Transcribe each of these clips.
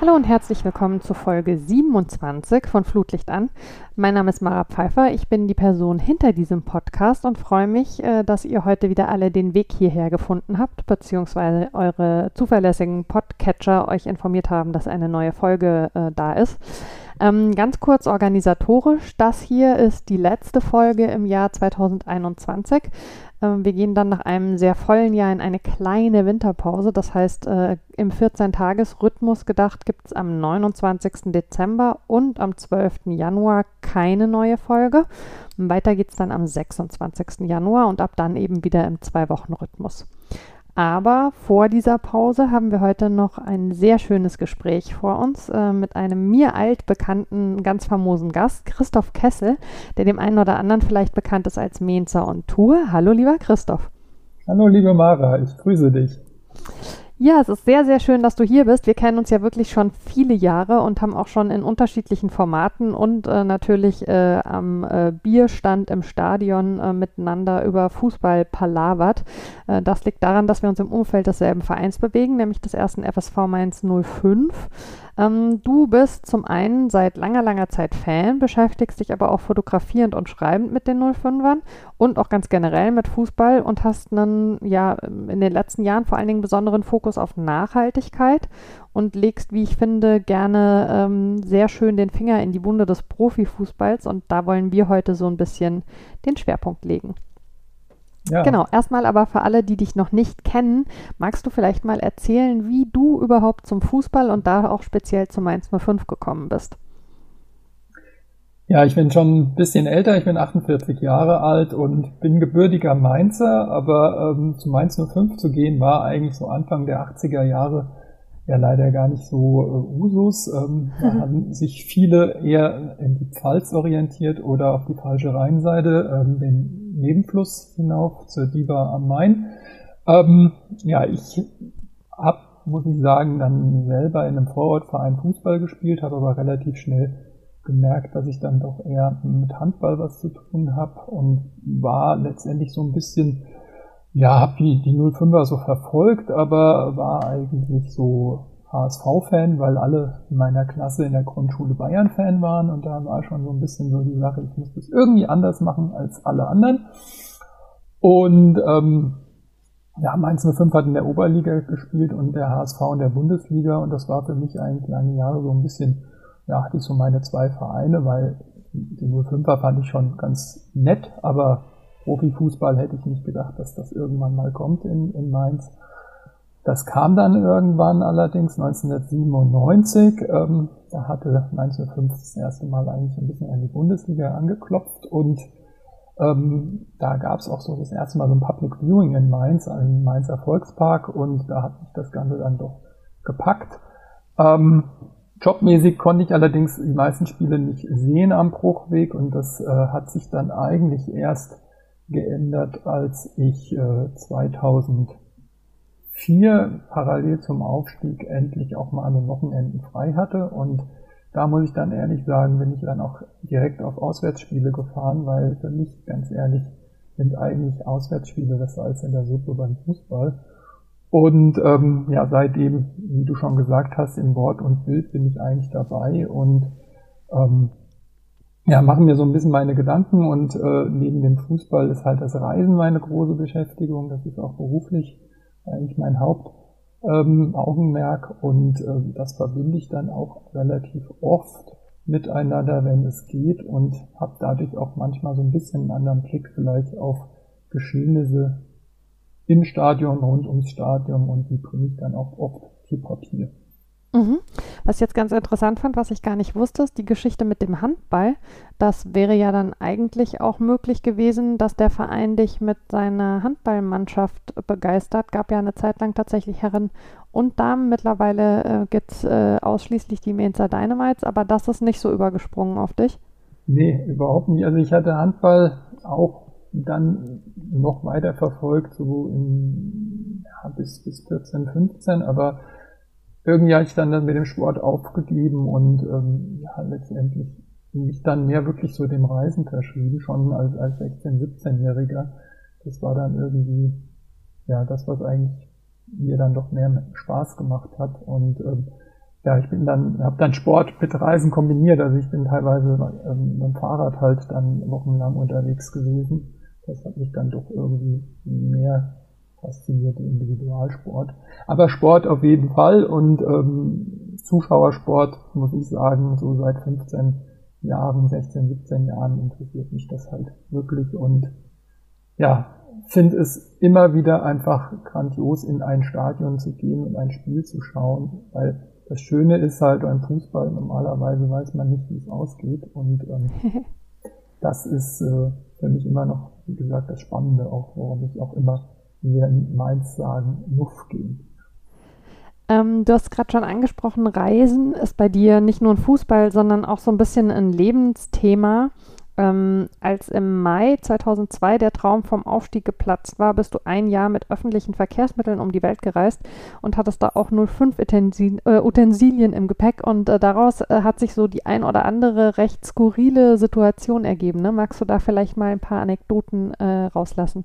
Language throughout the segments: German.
Hallo und herzlich willkommen zur Folge 27 von Flutlicht an. Mein Name ist Mara Pfeiffer. Ich bin die Person hinter diesem Podcast und freue mich, äh, dass ihr heute wieder alle den Weg hierher gefunden habt, beziehungsweise eure zuverlässigen Podcatcher euch informiert haben, dass eine neue Folge äh, da ist. Ähm, ganz kurz organisatorisch, das hier ist die letzte Folge im Jahr 2021. Ähm, wir gehen dann nach einem sehr vollen Jahr in eine kleine Winterpause. Das heißt, äh, im 14-Tages-Rhythmus gedacht gibt es am 29. Dezember und am 12. Januar keine neue Folge. weiter geht es dann am 26. Januar und ab dann eben wieder im Zwei-Wochen-Rhythmus. Aber vor dieser Pause haben wir heute noch ein sehr schönes Gespräch vor uns äh, mit einem mir altbekannten, ganz famosen Gast, Christoph Kessel, der dem einen oder anderen vielleicht bekannt ist als Menzer und Tour. Hallo, lieber Christoph. Hallo, liebe Mara, ich grüße dich. Ja, es ist sehr, sehr schön, dass du hier bist. Wir kennen uns ja wirklich schon viele Jahre und haben auch schon in unterschiedlichen Formaten und äh, natürlich äh, am äh, Bierstand im Stadion äh, miteinander über Fußball palavert. Äh, das liegt daran, dass wir uns im Umfeld desselben Vereins bewegen, nämlich des ersten FSV Mainz 05. Ähm, du bist zum einen seit langer, langer Zeit Fan, beschäftigst dich aber auch fotografierend und schreibend mit den 05ern und auch ganz generell mit Fußball und hast einen, ja, in den letzten Jahren vor allen Dingen besonderen Fokus auf Nachhaltigkeit und legst, wie ich finde, gerne ähm, sehr schön den Finger in die Wunde des Profifußballs und da wollen wir heute so ein bisschen den Schwerpunkt legen. Ja. Genau, erstmal aber für alle, die dich noch nicht kennen, magst du vielleicht mal erzählen, wie du überhaupt zum Fußball und da auch speziell zu Mainz 05 gekommen bist? Ja, ich bin schon ein bisschen älter, ich bin 48 Jahre alt und bin gebürtiger Mainzer, aber ähm, zu Mainz 05 zu gehen war eigentlich so Anfang der 80er Jahre ja leider gar nicht so äh, Usus. Ähm, da haben sich viele eher in die Pfalz orientiert oder auf die falsche Rheinseite, ähm, den Nebenfluss hinauf zur Diva am Main. Ähm, ja, ich habe, muss ich sagen, dann selber in einem Vorortverein Fußball gespielt, habe aber relativ schnell gemerkt, dass ich dann doch eher mit Handball was zu tun habe und war letztendlich so ein bisschen, ja, habe die, die 05er so verfolgt, aber war eigentlich so HSV-Fan, weil alle in meiner Klasse in der Grundschule Bayern-Fan waren und da war schon so ein bisschen so die Sache, ich muss das irgendwie anders machen als alle anderen. Und ähm, ja, Mainz 05 hat in der Oberliga gespielt und der HSV in der Bundesliga und das war für mich eigentlich lange Jahre so ein bisschen, hatte ich so meine zwei Vereine, weil die 05er fand ich schon ganz nett, aber Profifußball hätte ich nicht gedacht, dass das irgendwann mal kommt in, in Mainz. Das kam dann irgendwann allerdings 1997. Ähm, da hatte 1905 das erste Mal eigentlich ein bisschen an die Bundesliga angeklopft und ähm, da gab es auch so das erste Mal so ein Public Viewing in Mainz, im Mainzer Volkspark und da hat mich das Ganze dann doch gepackt. Ähm, jobmäßig konnte ich allerdings die meisten Spiele nicht sehen am Bruchweg und das äh, hat sich dann eigentlich erst geändert, als ich äh, 2000 vier parallel zum Aufstieg endlich auch mal an den Wochenenden frei hatte. Und da muss ich dann ehrlich sagen, bin ich dann auch direkt auf Auswärtsspiele gefahren, weil für mich ganz ehrlich sind eigentlich Auswärtsspiele besser als in der Suppe beim Fußball. Und ähm, ja, seitdem, wie du schon gesagt hast, in Wort und Bild bin ich eigentlich dabei und ähm, ja, machen mir so ein bisschen meine Gedanken und äh, neben dem Fußball ist halt das Reisen meine große Beschäftigung. Das ist auch beruflich eigentlich mein Hauptaugenmerk ähm, und äh, das verbinde ich dann auch relativ oft miteinander, wenn es geht und habe dadurch auch manchmal so ein bisschen einen anderen Blick vielleicht auf Geschehnisse im Stadion, rund ums Stadion und die bringe ich dann auch oft zu Papier. Mhm. Was ich jetzt ganz interessant fand, was ich gar nicht wusste, ist die Geschichte mit dem Handball. Das wäre ja dann eigentlich auch möglich gewesen, dass der Verein dich mit seiner Handballmannschaft begeistert. Gab ja eine Zeit lang tatsächlich Herren und Damen. Mittlerweile äh, gibt es äh, ausschließlich die Mainzer Dynamites, aber das ist nicht so übergesprungen auf dich. Nee, überhaupt nicht. Also ich hatte Handball auch dann noch weiter verfolgt, so in, ja, bis, bis 14, 15, aber irgendwie habe ich dann, mit dem Sport aufgegeben und ähm, ja, letztendlich mich dann mehr wirklich so dem Reisen verschrieben, schon als, als 16-, 17-Jähriger. Das war dann irgendwie, ja, das, was eigentlich mir dann doch mehr Spaß gemacht hat. Und ähm, ja, ich bin dann, habe dann Sport mit Reisen kombiniert. Also ich bin teilweise ähm, mit dem Fahrrad halt dann wochenlang unterwegs gewesen. Das hat mich dann doch irgendwie mehr fasziniert, Individualsport. Aber Sport auf jeden Fall und ähm, Zuschauersport, muss ich sagen, so seit 15 Jahren, 16, 17 Jahren interessiert mich das halt wirklich und ja, finde es immer wieder einfach grandios, in ein Stadion zu gehen und ein Spiel zu schauen, weil das Schöne ist halt beim Fußball, normalerweise weiß man nicht, wie es ausgeht. Und ähm, das ist äh, für mich immer noch, wie gesagt, das Spannende, auch warum ich auch immer mir in Mainz sagen, Nuff gehen. Ähm, du hast gerade schon angesprochen, Reisen ist bei dir nicht nur ein Fußball, sondern auch so ein bisschen ein Lebensthema. Ähm, als im Mai 2002 der Traum vom Aufstieg geplatzt war, bist du ein Jahr mit öffentlichen Verkehrsmitteln um die Welt gereist und hattest da auch 05 Utensil äh, Utensilien im Gepäck und äh, daraus äh, hat sich so die ein oder andere recht skurrile Situation ergeben. Ne? Magst du da vielleicht mal ein paar Anekdoten äh, rauslassen?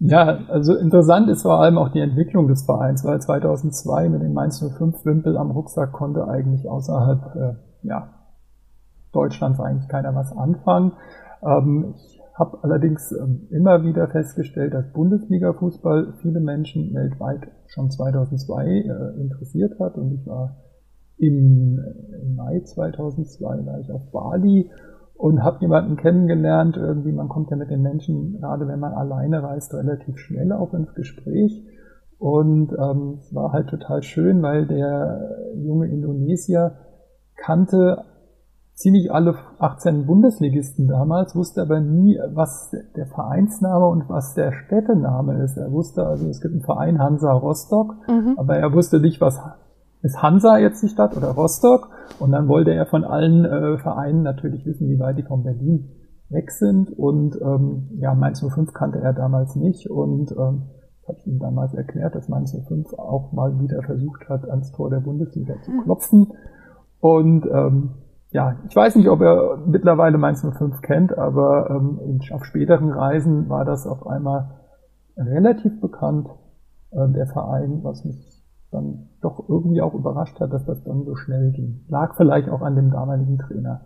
Ja, also interessant ist vor allem auch die Entwicklung des Vereins, weil 2002 mit dem Mainz 05 Wimpel am Rucksack konnte eigentlich außerhalb äh, ja, Deutschlands eigentlich keiner was anfangen. Ähm, ich habe allerdings ähm, immer wieder festgestellt, dass Bundesliga-Fußball viele Menschen weltweit schon 2002 äh, interessiert hat und ich war im, im Mai 2002 war ich auf Bali und habe jemanden kennengelernt. Irgendwie, man kommt ja mit den Menschen, gerade wenn man alleine reist, relativ schnell auch ins Gespräch. Und ähm, es war halt total schön, weil der junge Indonesier kannte ziemlich alle 18 Bundesligisten damals, wusste aber nie, was der Vereinsname und was der Städtename ist. Er wusste also, es gibt einen Verein Hansa Rostock, mhm. aber er wusste nicht, was ist Hansa jetzt die Stadt oder Rostock. Und dann wollte er von allen äh, Vereinen natürlich wissen, wie weit die von Berlin weg sind. Und ähm, ja, Mainz 05 kannte er damals nicht und ähm, habe ich ihm damals erklärt, dass Mainz 05 auch mal wieder versucht hat, ans Tor der Bundesliga zu mhm. klopfen. Und ähm, ja, ich weiß nicht, ob er mittlerweile Mainz 05 kennt, aber ähm, auf späteren Reisen war das auf einmal relativ bekannt, äh, der Verein, was mich dann doch irgendwie auch überrascht hat, dass das dann so schnell ging. Lag vielleicht auch an dem damaligen Trainer.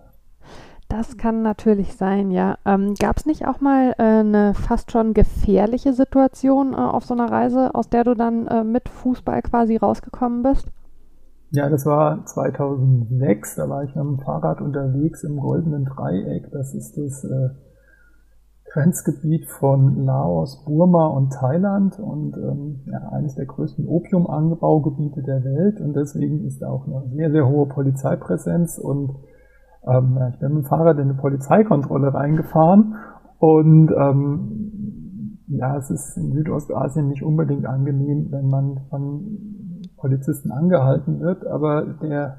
Das kann natürlich sein, ja. Ähm, Gab es nicht auch mal äh, eine fast schon gefährliche Situation äh, auf so einer Reise, aus der du dann äh, mit Fußball quasi rausgekommen bist? Ja, das war 2006, da war ich mit dem Fahrrad unterwegs im Goldenen Dreieck. Das ist das äh, Grenzgebiet von Laos, Burma und Thailand und ähm, ja, eines der größten Opiumanbaugebiete der Welt. Und deswegen ist da auch eine sehr, sehr hohe Polizeipräsenz. Und ähm, ja, ich bin mit dem Fahrrad in eine Polizeikontrolle reingefahren. Und ähm, ja, es ist in Südostasien nicht unbedingt angenehm, wenn man von Polizisten angehalten wird, aber der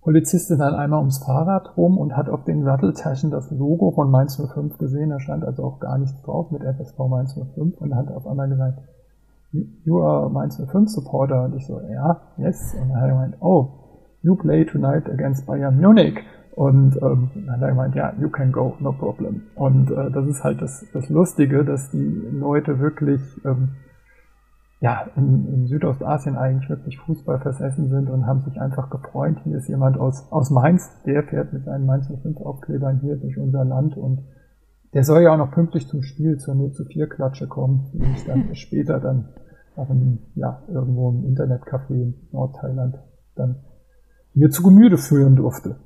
Polizist ist dann einmal ums Fahrrad rum und hat auf den Satteltaschen das Logo von Mainz 05 gesehen. Da stand also auch gar nichts drauf mit FSV Mainz 05 und hat auf einmal gesagt, you are Mainz 05 Supporter. Und ich so, ja, yes. Und dann hat er gemeint, oh, you play tonight against Bayern Munich. Und ähm, dann hat er gemeint, ja, you can go, no problem. Und äh, das ist halt das, das Lustige, dass die Leute wirklich ähm, ja, in, in Südostasien eigentlich wirklich Fußball versessen sind und haben sich einfach gefreut. Hier ist jemand aus, aus Mainz, der fährt mit seinen Mainz 05 Aufklebern hier durch unser Land und der soll ja auch noch pünktlich zum Spiel zur 0 zu 4 Klatsche kommen, die ich dann später dann auch in, ja, irgendwo im Internetcafé in Nordthailand dann mir zu Gemüte führen durfte.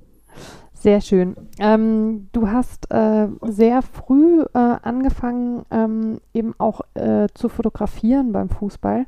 Sehr schön. Ähm, du hast äh, sehr früh äh, angefangen, ähm, eben auch äh, zu fotografieren beim Fußball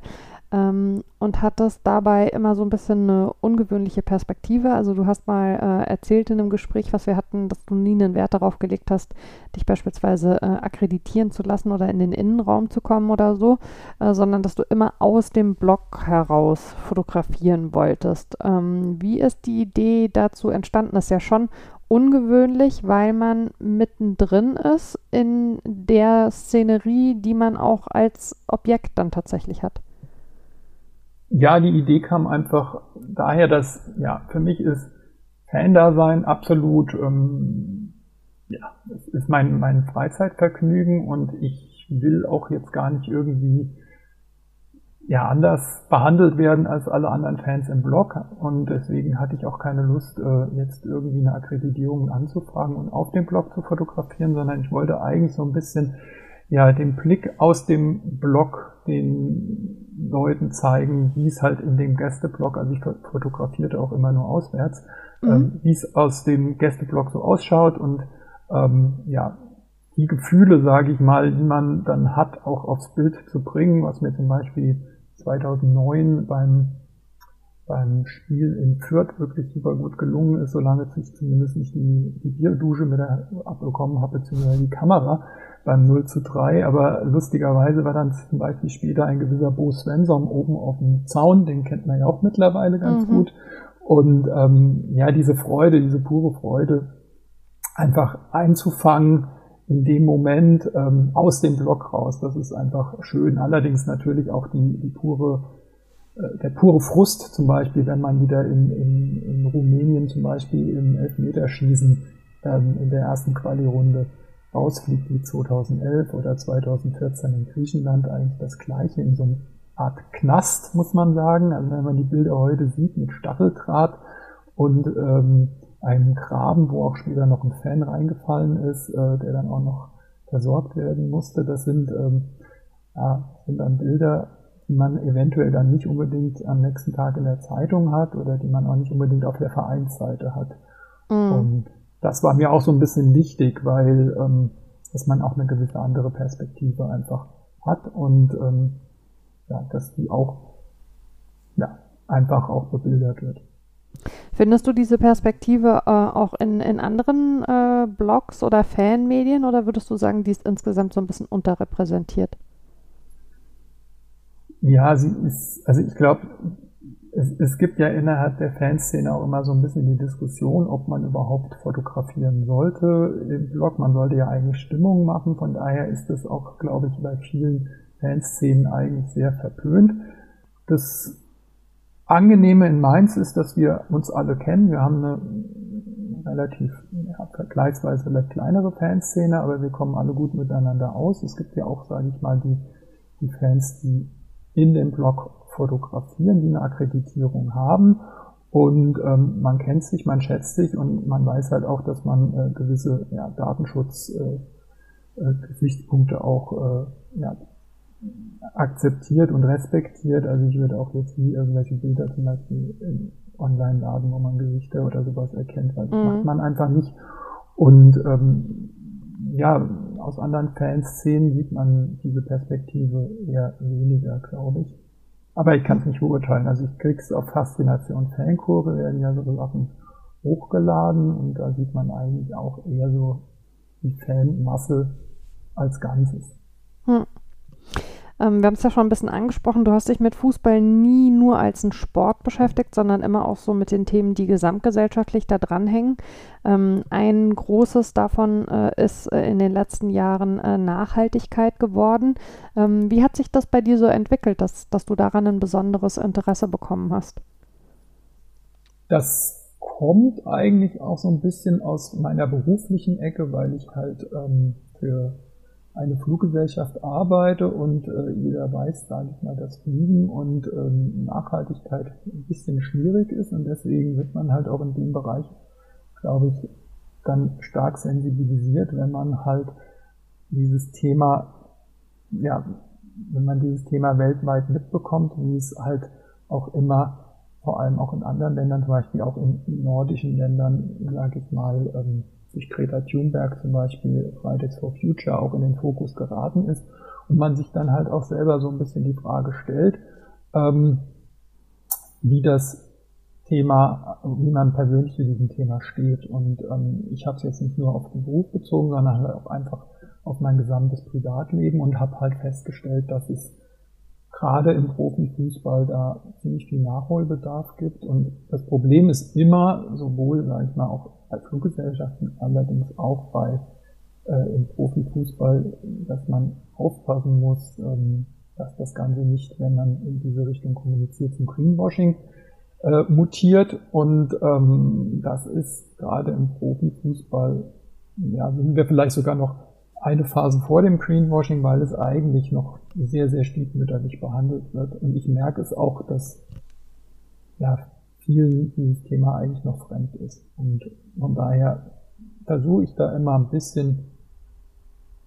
ähm, und hattest dabei immer so ein bisschen eine ungewöhnliche Perspektive. Also du hast mal äh, erzählt in einem Gespräch, was wir hatten, dass du nie einen Wert darauf gelegt hast, dich beispielsweise äh, akkreditieren zu lassen oder in den Innenraum zu kommen oder so, äh, sondern dass du immer aus dem Blog heraus fotografieren wolltest. Ähm, wie ist die Idee dazu entstanden? Das ist ja schon ungewöhnlich, weil man mittendrin ist in der Szenerie, die man auch als Objekt dann tatsächlich hat. Ja, die Idee kam einfach daher, dass ja für mich ist Fan-Dasein absolut ähm, ja, es ist mein, mein Freizeitvergnügen und ich will auch jetzt gar nicht irgendwie ja anders behandelt werden als alle anderen Fans im Blog. Und deswegen hatte ich auch keine Lust, äh, jetzt irgendwie eine Akkreditierung anzufragen und auf dem Blog zu fotografieren, sondern ich wollte eigentlich so ein bisschen ja den Blick aus dem Blog den Leuten zeigen, wie es halt in dem Gästeblog, also ich fotografierte auch immer nur auswärts, mhm. ähm, wie es aus dem Gästeblog so ausschaut und ähm, ja, die Gefühle, sage ich mal, die man dann hat, auch aufs Bild zu bringen, was mir zum Beispiel 2009 beim, beim Spiel in Fürth wirklich super gut gelungen ist, solange ich zumindest nicht die, die Bierdusche mit der abbekommen habe, beziehungsweise die Kamera beim 0 zu 3. Aber lustigerweise war dann zum Beispiel später ein gewisser Bo Svensson oben auf dem Zaun, den kennt man ja auch mittlerweile ganz mhm. gut. Und ähm, ja, diese Freude, diese pure Freude, einfach einzufangen, in dem Moment ähm, aus dem Block raus. Das ist einfach schön. Allerdings natürlich auch die, die pure, äh, der pure Frust zum Beispiel, wenn man wieder in, in, in Rumänien zum Beispiel im Elfmeterschießen ähm, in der ersten Quali-Runde rausfliegt wie 2011 oder 2014 in Griechenland eigentlich das gleiche in so einer Art Knast, muss man sagen. Also wenn man die Bilder heute sieht mit Stacheldraht und ähm, einen Graben, wo auch später noch ein Fan reingefallen ist, äh, der dann auch noch versorgt werden musste. Das sind, ähm, ja, sind dann Bilder, die man eventuell dann nicht unbedingt am nächsten Tag in der Zeitung hat oder die man auch nicht unbedingt auf der Vereinsseite hat. Mhm. Und das war mir auch so ein bisschen wichtig, weil ähm, dass man auch eine gewisse andere Perspektive einfach hat und ähm, ja, dass die auch ja, einfach auch bebildert wird. Findest du diese Perspektive äh, auch in, in anderen äh, Blogs oder Fanmedien oder würdest du sagen, die ist insgesamt so ein bisschen unterrepräsentiert? Ja, sie ist, also ich glaube, es, es gibt ja innerhalb der Fanszene auch immer so ein bisschen die Diskussion, ob man überhaupt fotografieren sollte im Blog. Man sollte ja eigentlich Stimmung machen, von daher ist es auch, glaube ich, bei vielen Fanszenen eigentlich sehr verpönt. Das Angenehme in Mainz ist, dass wir uns alle kennen. Wir haben eine relativ ja, vergleichsweise vielleicht kleinere Fanszene, aber wir kommen alle gut miteinander aus. Es gibt ja auch, sage ich mal, die, die Fans, die in dem Blog fotografieren, die eine Akkreditierung haben. Und ähm, man kennt sich, man schätzt sich und man weiß halt auch, dass man äh, gewisse ja, Datenschutz-Gesichtspunkte äh, äh, auch äh, ja, akzeptiert und respektiert. Also ich würde auch jetzt nie irgendwelche Bilder zum Beispiel online laden, wo man Gesichter oder sowas erkennt, weil das mhm. macht man einfach nicht. Und ähm, ja, aus anderen Fanszenen sieht man diese Perspektive eher weniger, glaube ich. Aber ich kann es nicht beurteilen. Also ich krieg's auf Faszination Fankurve, werden ja so Sachen hochgeladen und da sieht man eigentlich auch eher so die Fanmasse als Ganzes. Hm. Ähm, wir haben es ja schon ein bisschen angesprochen, du hast dich mit Fußball nie nur als ein Sport beschäftigt, sondern immer auch so mit den Themen, die gesamtgesellschaftlich da dranhängen. Ähm, ein großes davon äh, ist äh, in den letzten Jahren äh, Nachhaltigkeit geworden. Ähm, wie hat sich das bei dir so entwickelt, dass, dass du daran ein besonderes Interesse bekommen hast? Das kommt eigentlich auch so ein bisschen aus meiner beruflichen Ecke, weil ich halt ähm, für eine Fluggesellschaft arbeite und äh, jeder weiß, sage ich mal, dass Fliegen und ähm, Nachhaltigkeit ein bisschen schwierig ist und deswegen wird man halt auch in dem Bereich, glaube ich, dann stark sensibilisiert, wenn man halt dieses Thema, ja, wenn man dieses Thema weltweit mitbekommt, wie es halt auch immer, vor allem auch in anderen Ländern, zum Beispiel auch in nordischen Ländern, sage ich mal, ähm, durch Greta Thunberg zum Beispiel Fridays for Future auch in den Fokus geraten ist und man sich dann halt auch selber so ein bisschen die Frage stellt, ähm, wie das Thema, wie man persönlich zu diesem Thema steht. Und ähm, ich habe es jetzt nicht nur auf den Beruf bezogen, sondern halt auch einfach auf mein gesamtes Privatleben und habe halt festgestellt, dass es gerade im Profifußball da ziemlich viel Nachholbedarf gibt. Und das Problem ist immer, sowohl, sage ich mal, auch bei Fluggesellschaften, allerdings auch bei äh, im Profifußball, dass man aufpassen muss, ähm, dass das Ganze nicht, wenn man in diese Richtung kommuniziert, zum Greenwashing äh, mutiert. Und ähm, das ist gerade im Profifußball, ja, sind wir vielleicht sogar noch eine Phase vor dem Greenwashing, weil es eigentlich noch sehr, sehr stiefmütterlich behandelt wird. Und ich merke es auch, dass ja, vielen dieses Thema eigentlich noch fremd ist. Und von daher versuche ich da immer ein bisschen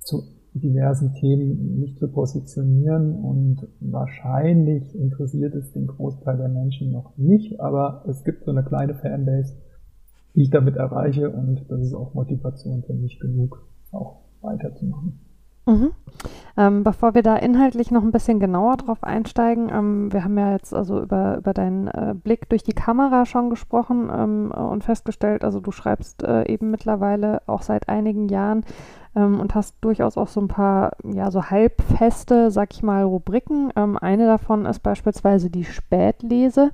zu diversen Themen mich zu positionieren und wahrscheinlich interessiert es den Großteil der Menschen noch nicht, aber es gibt so eine kleine Fanbase, die ich damit erreiche und das ist auch Motivation für mich genug, auch weiterzumachen. Mhm. Ähm, bevor wir da inhaltlich noch ein bisschen genauer drauf einsteigen, ähm, wir haben ja jetzt also über, über deinen äh, Blick durch die Kamera schon gesprochen ähm, und festgestellt, also du schreibst äh, eben mittlerweile auch seit einigen Jahren ähm, und hast durchaus auch so ein paar, ja, so halbfeste, sag ich mal, Rubriken. Ähm, eine davon ist beispielsweise die Spätlese.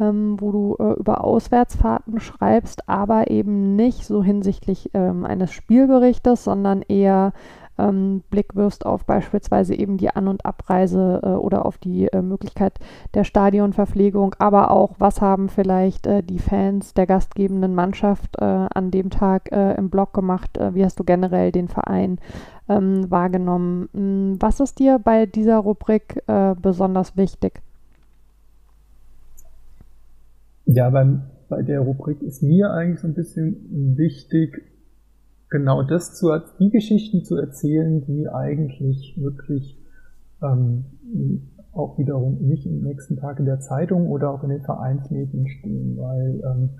Ähm, wo du äh, über Auswärtsfahrten schreibst, aber eben nicht so hinsichtlich ähm, eines Spielberichtes, sondern eher ähm, Blick wirfst auf beispielsweise eben die An- und Abreise äh, oder auf die äh, Möglichkeit der Stadionverpflegung, aber auch, was haben vielleicht äh, die Fans der gastgebenden Mannschaft äh, an dem Tag äh, im Blog gemacht, äh, wie hast du generell den Verein ähm, wahrgenommen. Hm, was ist dir bei dieser Rubrik besonders wichtig? Ja, beim, bei der Rubrik ist mir eigentlich so ein bisschen wichtig, genau das zu, die Geschichten zu erzählen, die eigentlich wirklich ähm, auch wiederum nicht im nächsten Tag in der Zeitung oder auch in den Vereinsmedien stehen, weil ähm,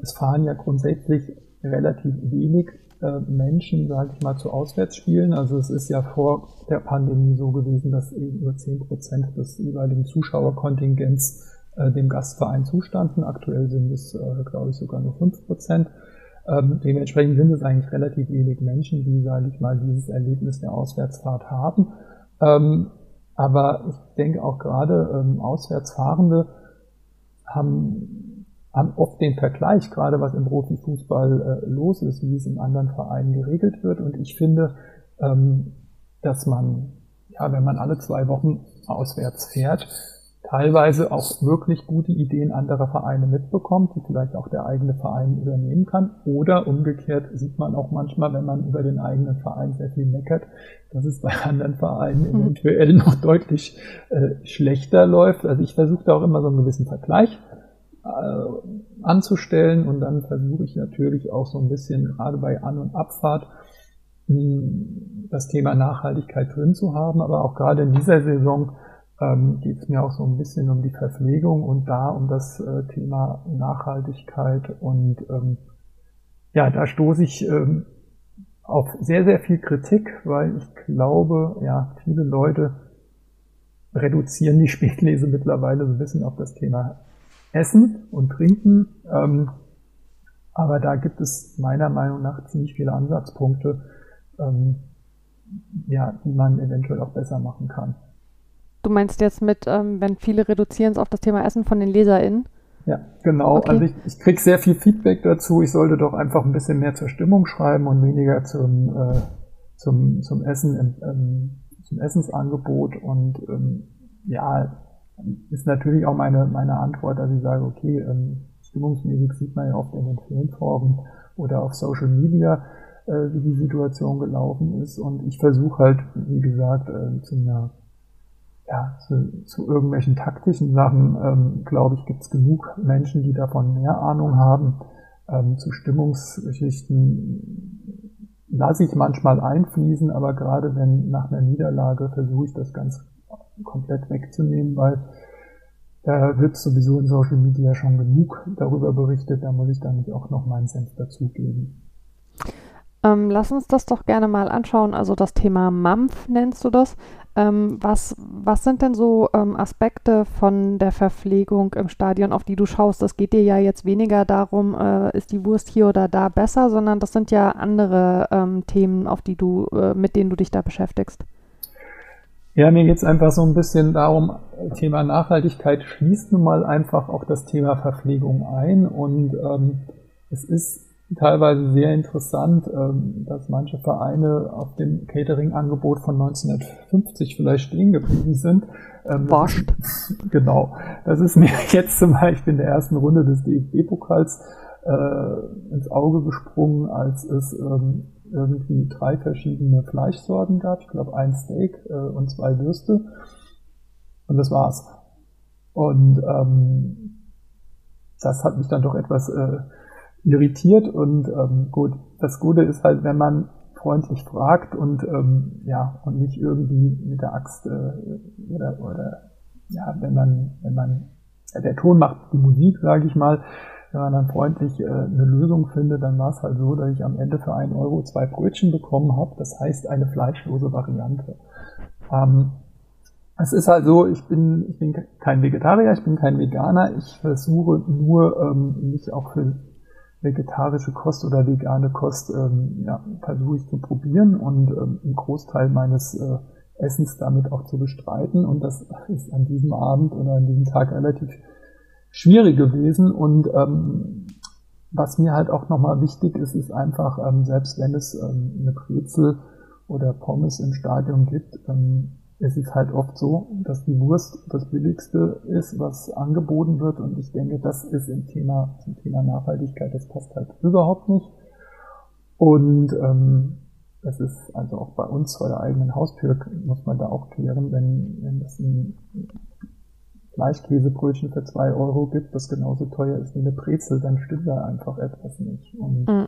es fahren ja grundsätzlich relativ wenig äh, Menschen, sage ich mal, zu Auswärtsspielen. Also es ist ja vor der Pandemie so gewesen, dass eben nur zehn Prozent des jeweiligen Zuschauerkontingents äh, dem Gastverein zustanden. Aktuell sind es, äh, glaube ich, sogar nur fünf Prozent. Ähm, dementsprechend sind es eigentlich relativ wenig Menschen, die, sage ich mal, dieses Erlebnis der Auswärtsfahrt haben. Ähm, aber ich denke auch gerade ähm, Auswärtsfahrende haben, haben oft den Vergleich, gerade was im Profifußball äh, los ist, wie es in anderen Vereinen geregelt wird. Und ich finde, ähm, dass man, ja, wenn man alle zwei Wochen auswärts fährt, teilweise auch wirklich gute Ideen anderer Vereine mitbekommt, die vielleicht auch der eigene Verein übernehmen kann. Oder umgekehrt sieht man auch manchmal, wenn man über den eigenen Verein sehr viel meckert, dass es bei anderen Vereinen mhm. eventuell noch deutlich äh, schlechter läuft. Also ich versuche da auch immer so einen gewissen Vergleich äh, anzustellen und dann versuche ich natürlich auch so ein bisschen gerade bei An- und Abfahrt hm, das Thema Nachhaltigkeit drin zu haben, aber auch gerade in dieser Saison ähm, geht es mir auch so ein bisschen um die Verpflegung und da um das äh, Thema Nachhaltigkeit. Und ähm, ja, da stoße ich ähm, auf sehr, sehr viel Kritik, weil ich glaube, ja, viele Leute reduzieren die Spätlese mittlerweile so ein bisschen auf das Thema Essen und Trinken. Ähm, aber da gibt es meiner Meinung nach ziemlich viele Ansatzpunkte, ähm, ja, die man eventuell auch besser machen kann. Du meinst jetzt mit, ähm, wenn viele reduzieren es auf das Thema Essen von den LeserInnen? Ja, genau. Okay. Also ich, ich kriege sehr viel Feedback dazu. Ich sollte doch einfach ein bisschen mehr zur Stimmung schreiben und weniger zum, äh, zum, zum Essen, ähm, zum Essensangebot. Und ähm, ja, ist natürlich auch meine, meine Antwort, dass ich sage, okay, ähm, stimmungsmäßig sieht man ja oft in den Filmforen oder auf Social Media, äh, wie die Situation gelaufen ist. Und ich versuche halt, wie gesagt, äh, zu einer ja, zu, zu irgendwelchen taktischen Sachen, ähm, glaube ich, gibt es genug Menschen, die davon mehr Ahnung haben. Ähm, zu Stimmungsgeschichten lasse ich manchmal einfließen, aber gerade wenn nach einer Niederlage versuche ich das ganz komplett wegzunehmen, weil da wird sowieso in Social Media schon genug darüber berichtet, da muss ich dann nicht auch noch meinen Senf dazugeben. Ähm, lass uns das doch gerne mal anschauen. Also das Thema Mampf nennst du das. Ähm, was, was sind denn so ähm, Aspekte von der Verpflegung im Stadion, auf die du schaust? Es geht dir ja jetzt weniger darum, äh, ist die Wurst hier oder da besser, sondern das sind ja andere ähm, Themen, auf die du, äh, mit denen du dich da beschäftigst. Ja, mir geht es einfach so ein bisschen darum, Thema Nachhaltigkeit schließt nun mal einfach auch das Thema Verpflegung ein und ähm, es ist teilweise sehr interessant, ähm, dass manche Vereine auf dem Catering-Angebot von 1950 vielleicht stehen geblieben sind. Ähm, Wascht. Genau. Das ist mir jetzt zum Beispiel in der ersten Runde des DFB-Pokals äh, ins Auge gesprungen, als es ähm, irgendwie drei verschiedene Fleischsorten gab. Ich glaube, ein Steak äh, und zwei Würste. Und das war's. Und ähm, das hat mich dann doch etwas äh, irritiert. Und ähm, gut, das Gute ist halt, wenn man freundlich fragt und ähm, ja und nicht irgendwie mit der Axt äh, oder, oder ja, wenn man wenn man ja, der Ton macht die Musik, sage ich mal, wenn man dann freundlich äh, eine Lösung findet, dann war es halt so, dass ich am Ende für einen Euro zwei Brötchen bekommen habe. Das heißt eine fleischlose Variante. Ähm, es ist halt so, ich bin, ich bin kein Vegetarier, ich bin kein Veganer. Ich versuche nur, ähm, mich auch für vegetarische Kost oder vegane Kost ähm, ja, versuche ich zu probieren und ähm, einen Großteil meines äh, Essens damit auch zu bestreiten. Und das ist an diesem Abend oder an diesem Tag relativ schwierig gewesen. Und ähm, was mir halt auch nochmal wichtig ist, ist einfach, ähm, selbst wenn es ähm, eine Brezel oder Pommes im Stadion gibt, ähm, es ist halt oft so, dass die Wurst das Billigste ist, was angeboten wird. Und ich denke, das ist im Thema, zum Thema Nachhaltigkeit, das passt halt überhaupt nicht. Und ähm, das ist also auch bei uns vor der eigenen Haustür, muss man da auch klären, wenn, wenn es ein Fleischkäsebrötchen für zwei Euro gibt, das genauso teuer ist wie eine Brezel, dann stimmt da einfach etwas nicht. Und mhm.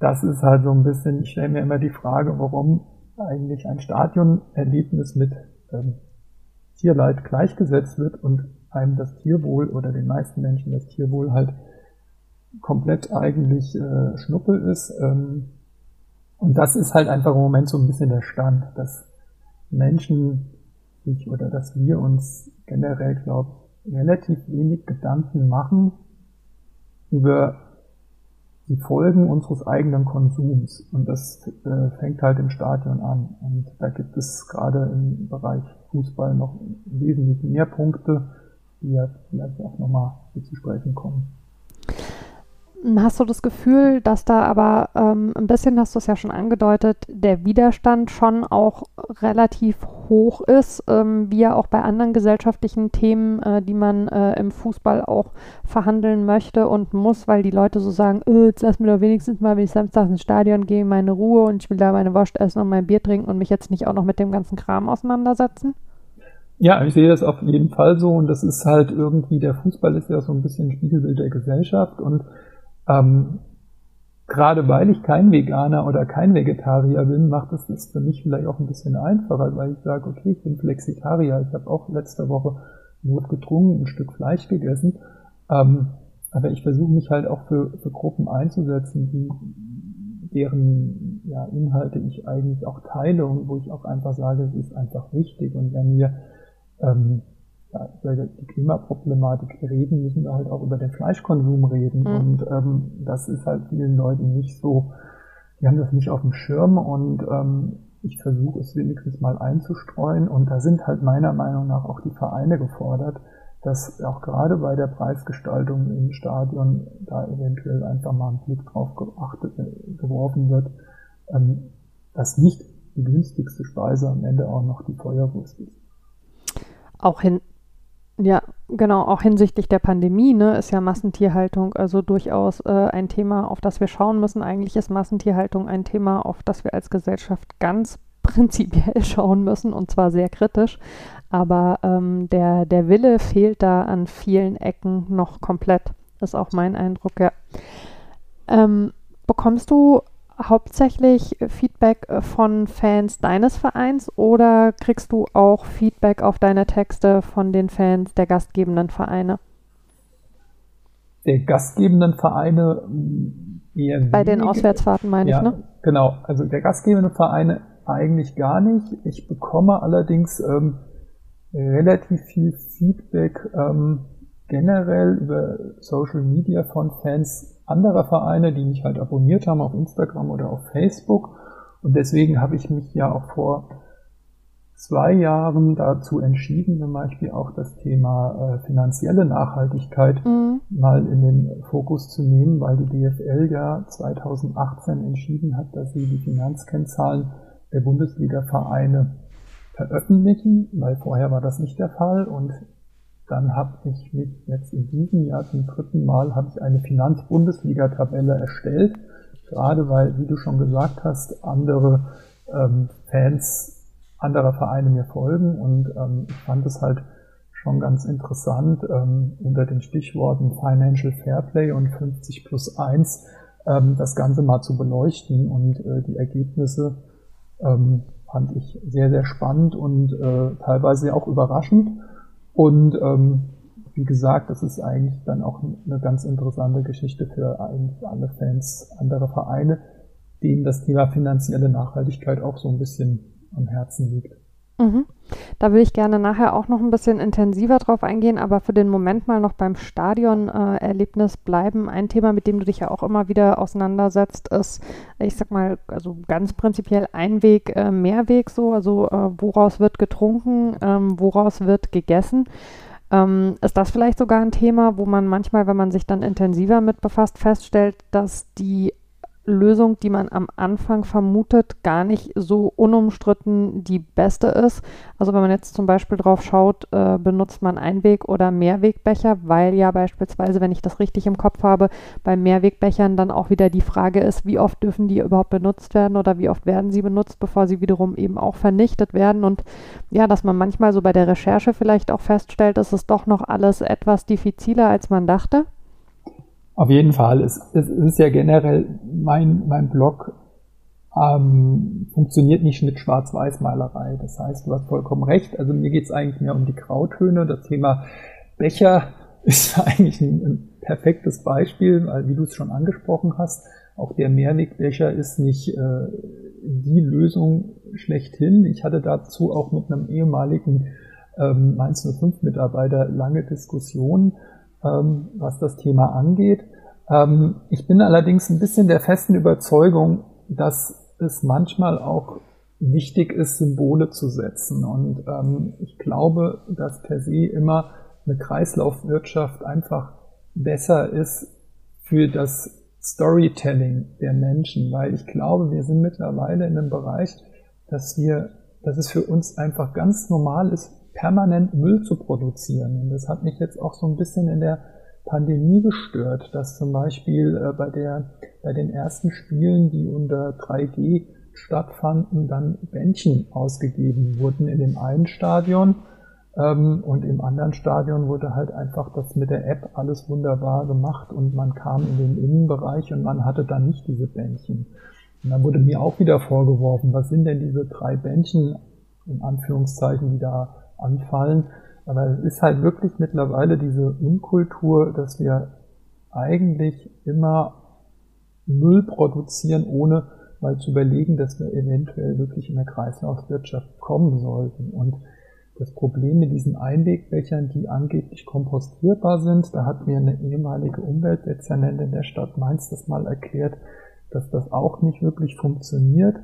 das ist halt so ein bisschen, ich stelle mir immer die Frage, warum eigentlich ein Stadionerlebnis mit ähm, Tierleid gleichgesetzt wird und einem das Tierwohl oder den meisten Menschen das Tierwohl halt komplett eigentlich äh, Schnuppe ist. Ähm, und das ist halt einfach im Moment so ein bisschen der Stand, dass Menschen sich oder dass wir uns generell, glaube ich, relativ wenig Gedanken machen über die Folgen unseres eigenen Konsums. Und das äh, fängt halt im Stadion an. Und da gibt es gerade im Bereich Fußball noch wesentlich mehr Punkte, die ja vielleicht auch nochmal zu sprechen kommen. Hast du das Gefühl, dass da aber ähm, ein bisschen, hast du es ja schon angedeutet, der Widerstand schon auch relativ hoch ist, ähm, wie ja auch bei anderen gesellschaftlichen Themen, äh, die man äh, im Fußball auch verhandeln möchte und muss, weil die Leute so sagen, äh, jetzt lass mir doch wenigstens mal, wenn ich samstags ins Stadion gehe, meine Ruhe und ich will da meine Wurst essen und mein Bier trinken und mich jetzt nicht auch noch mit dem ganzen Kram auseinandersetzen? Ja, ich sehe das auf jeden Fall so und das ist halt irgendwie, der Fußball ist ja so ein bisschen Spiegelbild der Gesellschaft und ähm, gerade weil ich kein Veganer oder kein Vegetarier bin, macht es das für mich vielleicht auch ein bisschen einfacher, weil ich sage, okay, ich bin Flexitarier. Ich habe auch letzte Woche notgedrungen ein Stück Fleisch gegessen. Ähm, aber ich versuche mich halt auch für, für Gruppen einzusetzen, die, deren ja, Inhalte ich eigentlich auch teile und wo ich auch einfach sage, es ist einfach wichtig. Und wenn wir ähm, ja, über die Klimaproblematik reden, müssen wir halt auch über den Fleischkonsum reden. Mhm. Und ähm, das ist halt vielen Leuten nicht so, die haben das nicht auf dem Schirm und ähm, ich versuche es wenigstens mal einzustreuen. Und da sind halt meiner Meinung nach auch die Vereine gefordert, dass auch gerade bei der Preisgestaltung im Stadion da eventuell einfach mal ein Blick drauf geachtet, äh, geworfen wird, ähm, dass nicht die günstigste Speise am Ende auch noch die Feuerwurst ist. Auch hin, ja, genau, auch hinsichtlich der Pandemie ne, ist ja Massentierhaltung also durchaus äh, ein Thema, auf das wir schauen müssen. Eigentlich ist Massentierhaltung ein Thema, auf das wir als Gesellschaft ganz prinzipiell schauen müssen und zwar sehr kritisch. Aber ähm, der, der Wille fehlt da an vielen Ecken noch komplett. Ist auch mein Eindruck, ja. Ähm, bekommst du hauptsächlich Feedback äh, von Fans deines Vereins oder kriegst du auch Feedback auf deine Texte von den Fans der gastgebenden Vereine? Der gastgebenden Vereine mm, eher Bei den Auswärtsfahrten meine ja, ich, ne? Genau, also der gastgebenden Vereine eigentlich gar nicht. Ich bekomme allerdings ähm, relativ viel Feedback ähm, generell über Social Media von Fans anderer Vereine, die mich halt abonniert haben auf Instagram oder auf Facebook. Und deswegen habe ich mich ja auch vor zwei Jahren dazu entschieden, zum Beispiel auch das Thema äh, finanzielle Nachhaltigkeit mhm. mal in den Fokus zu nehmen, weil die DFL ja 2018 entschieden hat, dass sie die Finanzkennzahlen der Bundesliga-Vereine veröffentlichen, weil vorher war das nicht der Fall und dann habe ich mich jetzt in diesem Jahr zum dritten Mal habe ich eine Finanzbundesliga-Tabelle erstellt. Gerade weil, wie du schon gesagt hast, andere ähm, Fans anderer Vereine mir folgen. Und ähm, ich fand es halt schon ganz interessant ähm, unter den Stichworten Financial Fairplay und 50 plus 1 ähm, das Ganze mal zu beleuchten. Und äh, die Ergebnisse ähm, fand ich sehr, sehr spannend und äh, teilweise auch überraschend. Und ähm, wie gesagt, das ist eigentlich dann auch eine ganz interessante Geschichte für alle Fans anderer Vereine, denen das Thema finanzielle Nachhaltigkeit auch so ein bisschen am Herzen liegt. Mhm. Da will ich gerne nachher auch noch ein bisschen intensiver drauf eingehen, aber für den Moment mal noch beim Stadionerlebnis äh, bleiben. Ein Thema, mit dem du dich ja auch immer wieder auseinandersetzt, ist, ich sag mal, also ganz prinzipiell Einweg, äh, Mehrweg so, also äh, woraus wird getrunken, ähm, woraus wird gegessen. Ähm, ist das vielleicht sogar ein Thema, wo man manchmal, wenn man sich dann intensiver mit befasst, feststellt, dass die Lösung, die man am Anfang vermutet, gar nicht so unumstritten die beste ist. Also wenn man jetzt zum Beispiel drauf schaut, äh, benutzt man Einweg- oder Mehrwegbecher, weil ja beispielsweise, wenn ich das richtig im Kopf habe, bei Mehrwegbechern dann auch wieder die Frage ist, wie oft dürfen die überhaupt benutzt werden oder wie oft werden sie benutzt, bevor sie wiederum eben auch vernichtet werden. Und ja, dass man manchmal so bei der Recherche vielleicht auch feststellt, ist es doch noch alles etwas diffiziler, als man dachte. Auf jeden Fall. Es, es ist ja generell, mein, mein Blog ähm, funktioniert nicht mit Schwarz-Weiß-Malerei. Das heißt, du hast vollkommen recht. Also mir geht es eigentlich mehr um die Grautöne. Das Thema Becher ist eigentlich ein, ein perfektes Beispiel, weil wie du es schon angesprochen hast, auch der Mehrwegbecher ist nicht äh, die Lösung schlechthin. Ich hatte dazu auch mit einem ehemaligen ähm, 105 Mitarbeiter lange Diskussionen ähm, was das Thema angeht. Ähm, ich bin allerdings ein bisschen der festen Überzeugung, dass es manchmal auch wichtig ist, Symbole zu setzen. Und ähm, ich glaube, dass per se immer eine Kreislaufwirtschaft einfach besser ist für das Storytelling der Menschen, weil ich glaube, wir sind mittlerweile in einem Bereich, dass wir, dass es für uns einfach ganz normal ist, permanent Müll zu produzieren. Und das hat mich jetzt auch so ein bisschen in der Pandemie gestört, dass zum Beispiel äh, bei, der, bei den ersten Spielen, die unter 3G stattfanden, dann Bändchen ausgegeben wurden in dem einen Stadion ähm, und im anderen Stadion wurde halt einfach das mit der App alles wunderbar gemacht und man kam in den Innenbereich und man hatte dann nicht diese Bändchen. Und dann wurde mir auch wieder vorgeworfen, was sind denn diese drei Bändchen, in Anführungszeichen, die da anfallen. Aber es ist halt wirklich mittlerweile diese Unkultur, dass wir eigentlich immer Müll produzieren, ohne mal zu überlegen, dass wir eventuell wirklich in der Kreislaufwirtschaft kommen sollten. Und das Problem mit diesen Einwegbechern, die angeblich kompostierbar sind, da hat mir eine ehemalige Umweltdezernentin der Stadt Mainz das mal erklärt, dass das auch nicht wirklich funktioniert,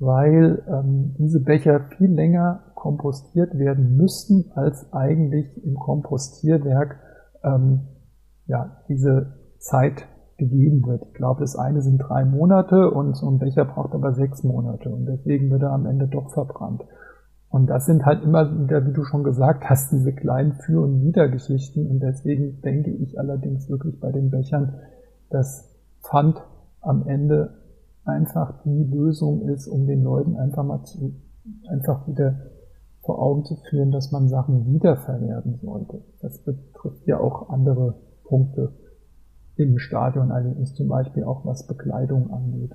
weil ähm, diese Becher viel länger kompostiert werden müssten, als eigentlich im Kompostierwerk ähm, ja, diese Zeit gegeben wird. Ich glaube, das eine sind drei Monate und so ein Becher braucht aber sechs Monate und deswegen wird er am Ende doch verbrannt. Und das sind halt immer wie du schon gesagt hast, diese kleinen Für- und Widergeschichten. Und deswegen denke ich allerdings wirklich bei den Bechern, dass Pfand am Ende einfach die Lösung ist, um den Leuten einfach mal zu, einfach wieder vor Augen zu führen, dass man Sachen wiederverwerten sollte. Das betrifft ja auch andere Punkte im Stadion, allerdings zum Beispiel auch was Bekleidung angeht.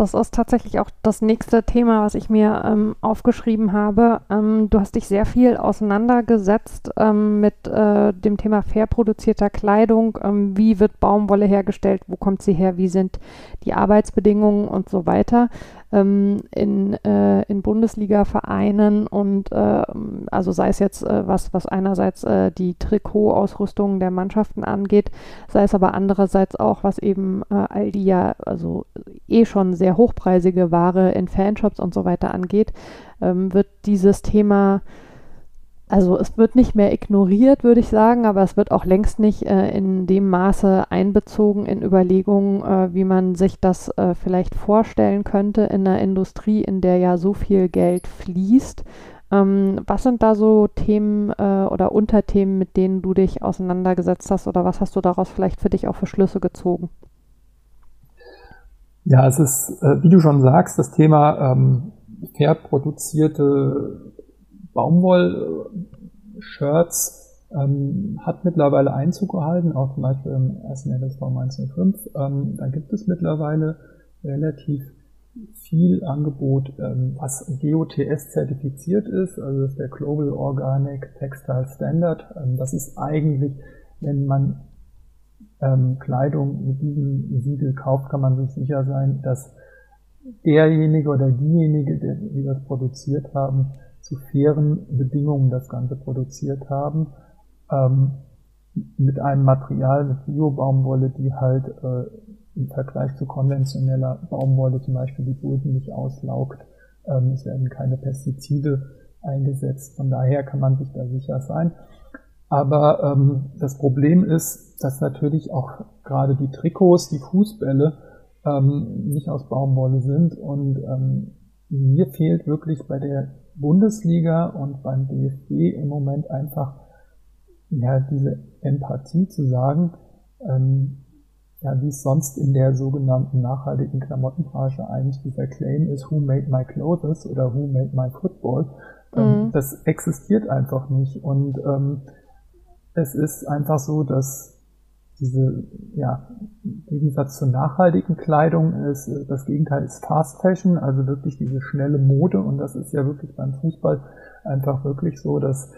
Das ist tatsächlich auch das nächste Thema, was ich mir ähm, aufgeschrieben habe. Ähm, du hast dich sehr viel auseinandergesetzt ähm, mit äh, dem Thema fair produzierter Kleidung. Ähm, wie wird Baumwolle hergestellt? Wo kommt sie her? Wie sind die Arbeitsbedingungen und so weiter? Ähm, in, äh, in Bundesliga-Vereinen und äh, also sei es jetzt äh, was, was einerseits äh, die Trikotausrüstung der Mannschaften angeht, sei es aber andererseits auch, was eben äh, all die ja, also eh schon sehr hochpreisige Ware in Fanshops und so weiter angeht, ähm, wird dieses Thema also es wird nicht mehr ignoriert, würde ich sagen, aber es wird auch längst nicht äh, in dem Maße einbezogen in Überlegungen, äh, wie man sich das äh, vielleicht vorstellen könnte in einer Industrie, in der ja so viel Geld fließt. Ähm, was sind da so Themen äh, oder Unterthemen, mit denen du dich auseinandergesetzt hast oder was hast du daraus vielleicht für dich auch für Schlüsse gezogen? Ja, es ist, äh, wie du schon sagst, das Thema ähm, fair produzierte Baumwoll-Shirts ähm, hat mittlerweile Einzug gehalten, auch zum Beispiel im ersten LSV 1905. Ähm, da gibt es mittlerweile relativ viel Angebot, ähm, was GOTS zertifiziert ist, also ist der Global Organic Textile Standard. Ähm, das ist eigentlich, wenn man ähm, Kleidung mit diesem Siegel kauft, kann man sich sicher sein, dass derjenige oder diejenige, die das produziert haben, zu fairen Bedingungen das Ganze produziert haben, ähm, mit einem Material, mit Bio-Baumwolle, die halt äh, im Vergleich zu konventioneller Baumwolle zum Beispiel die Boden nicht auslaugt. Ähm, es werden keine Pestizide eingesetzt. Von daher kann man sich da sicher sein. Aber ähm, das Problem ist, dass natürlich auch gerade die Trikots, die Fußbälle ähm, nicht aus Baumwolle sind. Und ähm, mir fehlt wirklich bei der Bundesliga und beim DFB im Moment einfach ja, diese Empathie zu sagen, ähm, ja, wie es sonst in der sogenannten nachhaltigen Klamottenbranche eigentlich dieser Claim ist, who made my clothes oder who made my football, ähm, mhm. das existiert einfach nicht. Und ähm, es ist einfach so, dass diese, ja, im Gegensatz zur nachhaltigen Kleidung ist, äh, das Gegenteil ist Fast Fashion, also wirklich diese schnelle Mode. Und das ist ja wirklich beim Fußball einfach wirklich so, dass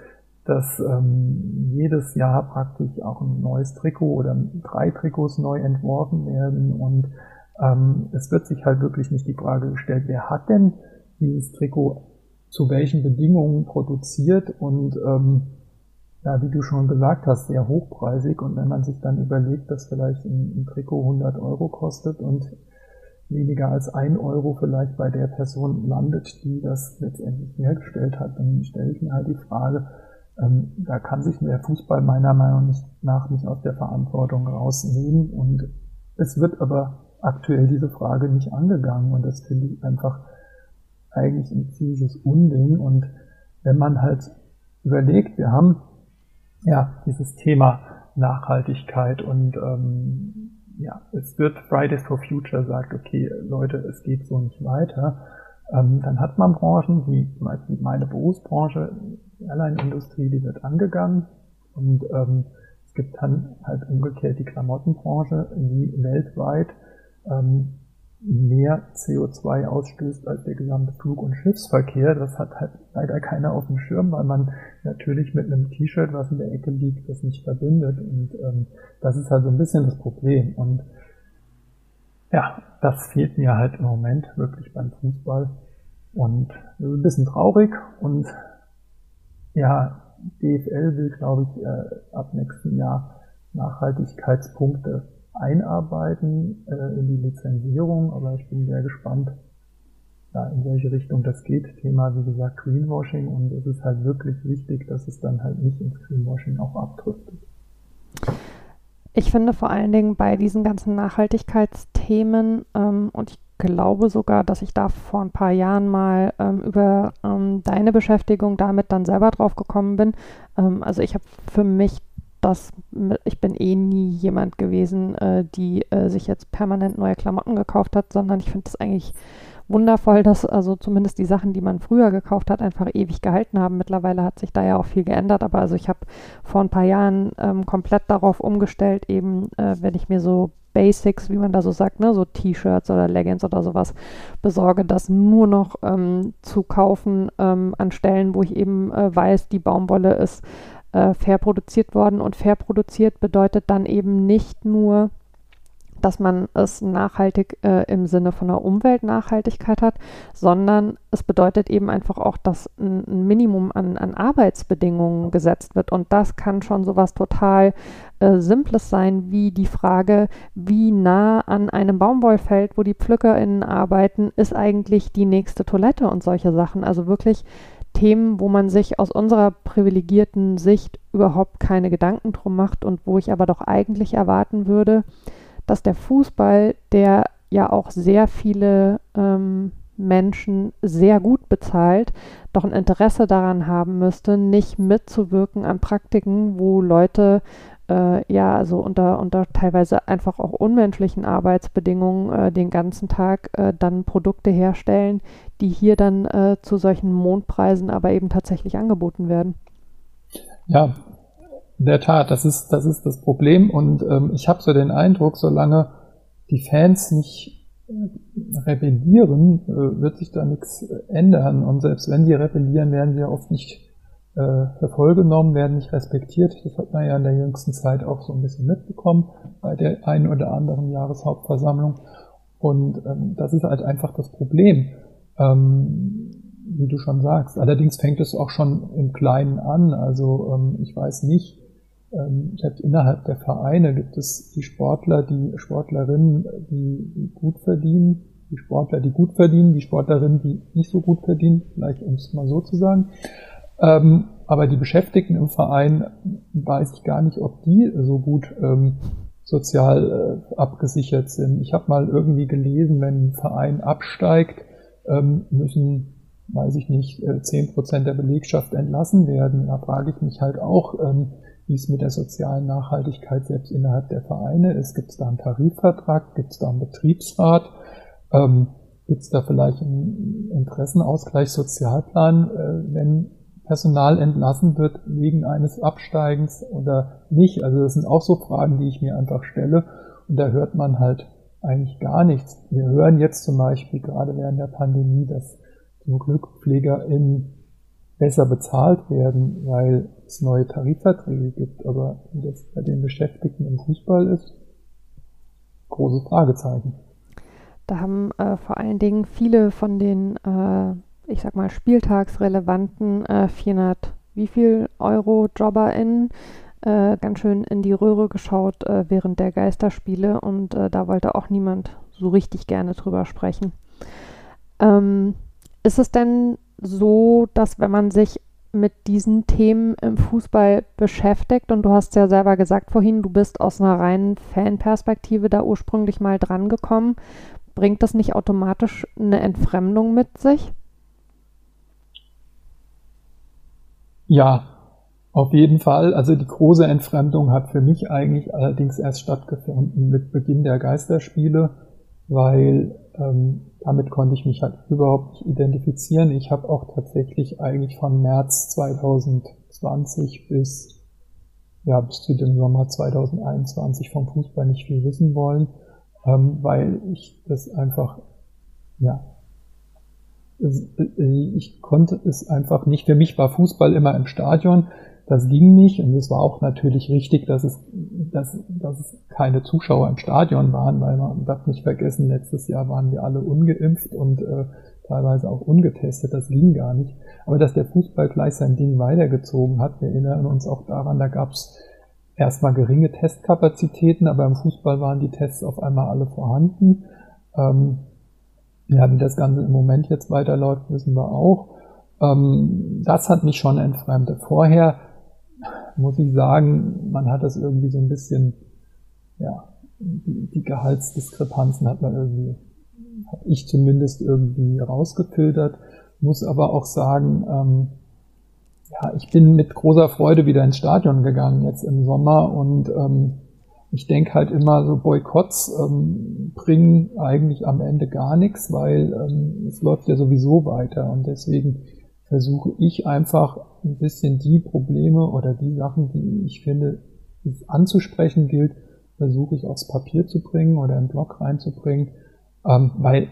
dass ähm, jedes Jahr praktisch auch ein neues Trikot oder drei Trikots neu entworfen werden und ähm, es wird sich halt wirklich nicht die Frage gestellt, wer hat denn dieses Trikot zu welchen Bedingungen produziert und ähm, ja, wie du schon gesagt hast, sehr hochpreisig und wenn man sich dann überlegt, dass vielleicht ein, ein Trikot 100 Euro kostet und weniger als ein Euro vielleicht bei der Person landet, die das letztendlich hergestellt hat, dann stelle ich mir halt die Frage, ähm, da kann sich der Fußball meiner Meinung nach nicht aus der Verantwortung rausnehmen. Und es wird aber aktuell diese Frage nicht angegangen. Und das finde ich einfach eigentlich ein ziemliches Unding. Und wenn man halt überlegt, wir haben ja dieses Thema Nachhaltigkeit und ähm, ja, es wird Fridays for Future sagt, okay, Leute, es geht so nicht weiter. Ähm, dann hat man Branchen, wie zum Beispiel meine Berufsbranche, die Airline-Industrie, die wird angegangen und ähm, es gibt dann halt umgekehrt die Klamottenbranche, die weltweit ähm, mehr CO2 ausstößt als der gesamte Flug- und Schiffsverkehr. Das hat halt leider keiner auf dem Schirm, weil man natürlich mit einem T-Shirt, was in der Ecke liegt, das nicht verbindet. Und ähm, das ist halt so ein bisschen das Problem. Und ja, das fehlt mir halt im Moment wirklich beim Fußball. Und ein bisschen traurig und ja, DFL will, glaube ich, äh, ab nächsten Jahr Nachhaltigkeitspunkte einarbeiten äh, in die Lizenzierung, aber ich bin sehr gespannt, ja, in welche Richtung das geht. Thema, wie gesagt, Greenwashing und es ist halt wirklich wichtig, dass es dann halt nicht ins Greenwashing auch abdriftet. Ich finde vor allen Dingen bei diesen ganzen Nachhaltigkeitsthemen ähm, und ich glaube sogar, dass ich da vor ein paar Jahren mal ähm, über ähm, deine Beschäftigung damit dann selber drauf gekommen bin. Ähm, also ich habe für mich das, ich bin eh nie jemand gewesen, äh, die äh, sich jetzt permanent neue Klamotten gekauft hat, sondern ich finde es eigentlich wundervoll, dass also zumindest die Sachen, die man früher gekauft hat, einfach ewig gehalten haben. Mittlerweile hat sich da ja auch viel geändert, aber also ich habe vor ein paar Jahren ähm, komplett darauf umgestellt, eben äh, wenn ich mir so Basics, wie man da so sagt, ne, so T-Shirts oder Leggings oder sowas besorge, das nur noch ähm, zu kaufen ähm, an Stellen, wo ich eben äh, weiß, die Baumwolle ist äh, fair produziert worden und fair produziert bedeutet dann eben nicht nur dass man es nachhaltig äh, im Sinne von der Umweltnachhaltigkeit hat, sondern es bedeutet eben einfach auch, dass ein, ein Minimum an, an, Arbeitsbedingungen gesetzt wird. Und das kann schon so was total äh, Simples sein, wie die Frage, wie nah an einem Baumwollfeld, wo die PflückerInnen arbeiten, ist eigentlich die nächste Toilette und solche Sachen. Also wirklich Themen, wo man sich aus unserer privilegierten Sicht überhaupt keine Gedanken drum macht und wo ich aber doch eigentlich erwarten würde, dass der Fußball, der ja auch sehr viele ähm, Menschen sehr gut bezahlt, doch ein Interesse daran haben müsste, nicht mitzuwirken an Praktiken, wo Leute äh, ja, also unter, unter teilweise einfach auch unmenschlichen Arbeitsbedingungen äh, den ganzen Tag äh, dann Produkte herstellen, die hier dann äh, zu solchen Mondpreisen aber eben tatsächlich angeboten werden. Ja, in der Tat, das ist das, ist das Problem und ähm, ich habe so den Eindruck, solange die Fans nicht äh, rebellieren, äh, wird sich da nichts ändern und selbst wenn sie rebellieren, werden sie ja oft nicht äh, voll werden nicht respektiert. Das hat man ja in der jüngsten Zeit auch so ein bisschen mitbekommen bei der einen oder anderen Jahreshauptversammlung. Und ähm, das ist halt einfach das Problem, ähm, wie du schon sagst. Allerdings fängt es auch schon im Kleinen an. Also ähm, ich weiß nicht, selbst innerhalb der Vereine gibt es die Sportler, die Sportlerinnen, die, gut verdienen, die Sportler, die gut verdienen, die Sportlerinnen, die nicht so gut verdienen, vielleicht um es mal so zu sagen. Ähm, aber die Beschäftigten im Verein weiß ich gar nicht, ob die so gut ähm, sozial äh, abgesichert sind. Ich habe mal irgendwie gelesen, wenn ein Verein absteigt, ähm, müssen, weiß ich nicht, äh, zehn Prozent der Belegschaft entlassen werden. Da frage ich mich halt auch, ähm, wie es mit der sozialen Nachhaltigkeit selbst innerhalb der Vereine ist. Gibt es da einen Tarifvertrag? Gibt es da einen Betriebsrat? Ähm, Gibt es da vielleicht einen Interessenausgleich, Sozialplan, äh, wenn Personal entlassen wird wegen eines Absteigens oder nicht. Also das sind auch so Fragen, die ich mir einfach stelle. Und da hört man halt eigentlich gar nichts. Wir hören jetzt zum Beispiel gerade während der Pandemie, dass zum Glück PflegerInnen besser bezahlt werden, weil es neue Tarifverträge gibt. Aber wie das bei den Beschäftigten im Fußball ist, große Fragezeichen. Da haben äh, vor allen Dingen viele von den äh, ich sag mal, spieltagsrelevanten äh, 400, wie viel Euro JobberInnen äh, ganz schön in die Röhre geschaut äh, während der Geisterspiele und äh, da wollte auch niemand so richtig gerne drüber sprechen. Ähm, ist es denn so, dass wenn man sich mit diesen Themen im Fußball beschäftigt und du hast ja selber gesagt vorhin, du bist aus einer reinen Fanperspektive da ursprünglich mal dran gekommen, bringt das nicht automatisch eine Entfremdung mit sich? Ja, auf jeden Fall. Also die große Entfremdung hat für mich eigentlich allerdings erst stattgefunden mit Beginn der Geisterspiele, weil ähm, damit konnte ich mich halt überhaupt nicht identifizieren. Ich habe auch tatsächlich eigentlich von März 2020 bis ja bis zu dem Sommer 2021 vom Fußball nicht viel wissen wollen, ähm, weil ich das einfach ja äh, ich konnte es einfach nicht. Für mich war Fußball immer im Stadion. Das ging nicht und es war auch natürlich richtig, dass es, dass, dass es keine Zuschauer im Stadion waren, weil man darf nicht vergessen, letztes Jahr waren wir alle ungeimpft und äh, teilweise auch ungetestet. Das ging gar nicht. Aber dass der Fußball gleich sein Ding weitergezogen hat, wir erinnern uns auch daran, da gab es erstmal geringe Testkapazitäten, aber im Fußball waren die Tests auf einmal alle vorhanden. Ähm, ja, wie das Ganze im Moment jetzt weiterläuft, wissen wir auch. Ähm, das hat mich schon entfremdet. Vorher muss ich sagen, man hat das irgendwie so ein bisschen, ja, die, die Gehaltsdiskrepanzen hat man irgendwie, habe ich zumindest irgendwie rausgefiltert, muss aber auch sagen, ähm, ja, ich bin mit großer Freude wieder ins Stadion gegangen jetzt im Sommer und ähm, ich denke halt immer, so Boykotts ähm, bringen eigentlich am Ende gar nichts, weil ähm, es läuft ja sowieso weiter und deswegen versuche ich einfach ein bisschen die Probleme oder die Sachen, die ich finde, die es anzusprechen gilt, versuche ich aufs Papier zu bringen oder im Blog reinzubringen, ähm, weil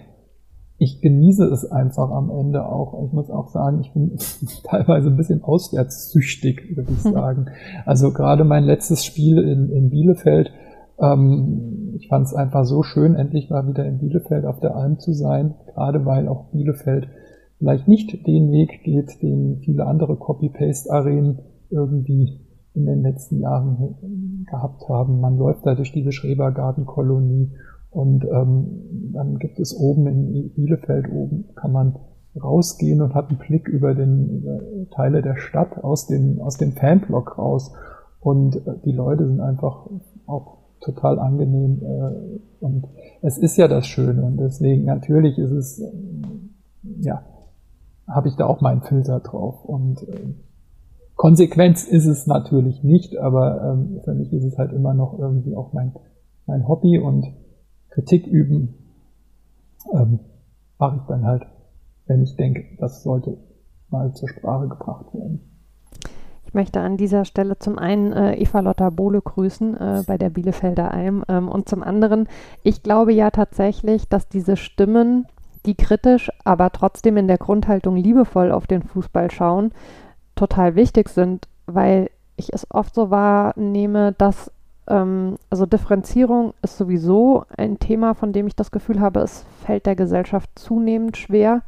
ich genieße es einfach am Ende auch. Ich muss auch sagen, ich bin teilweise ein bisschen auswärtssüchtig, würde ich sagen. Also gerade mein letztes Spiel in, in Bielefeld, ähm, ich fand es einfach so schön, endlich mal wieder in Bielefeld auf der Alm zu sein, gerade weil auch Bielefeld vielleicht nicht den Weg geht, den viele andere Copy-Paste-Arenen irgendwie in den letzten Jahren gehabt haben. Man läuft da durch diese Schrebergartenkolonie und ähm, dann gibt es oben in Bielefeld oben, kann man rausgehen und hat einen Blick über den über Teile der Stadt aus dem, aus dem Fanblock raus. Und äh, die Leute sind einfach auch total angenehm. Äh, und es ist ja das Schöne. Und deswegen natürlich ist es, äh, ja, habe ich da auch meinen Filter drauf und äh, Konsequenz ist es natürlich nicht, aber ähm, für mich ist es halt immer noch irgendwie auch mein, mein Hobby und Kritik üben ähm, mache ich dann halt, wenn ich denke, das sollte mal zur Sprache gebracht werden. Ich möchte an dieser Stelle zum einen äh, Eva Lotta Bohle grüßen äh, bei der Bielefelder Alm ähm, und zum anderen, ich glaube ja tatsächlich, dass diese Stimmen, die kritisch, aber trotzdem in der Grundhaltung liebevoll auf den Fußball schauen, total wichtig sind, weil ich es oft so wahrnehme, dass ähm, also Differenzierung ist sowieso ein Thema, von dem ich das Gefühl habe, es fällt der Gesellschaft zunehmend schwer.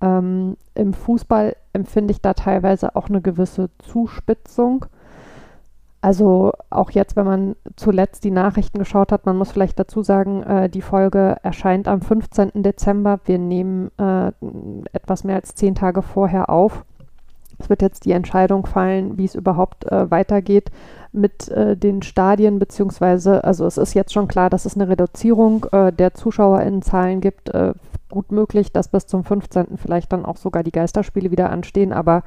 Ähm, Im Fußball empfinde ich da teilweise auch eine gewisse Zuspitzung. Also auch jetzt, wenn man zuletzt die Nachrichten geschaut hat, man muss vielleicht dazu sagen, äh, die Folge erscheint am 15. Dezember. Wir nehmen äh, etwas mehr als zehn Tage vorher auf. Es wird jetzt die Entscheidung fallen, wie es überhaupt äh, weitergeht mit äh, den Stadien, beziehungsweise, also es ist jetzt schon klar, dass es eine Reduzierung äh, der ZuschauerInnenzahlen gibt. Äh, gut möglich, dass bis zum 15. vielleicht dann auch sogar die Geisterspiele wieder anstehen, aber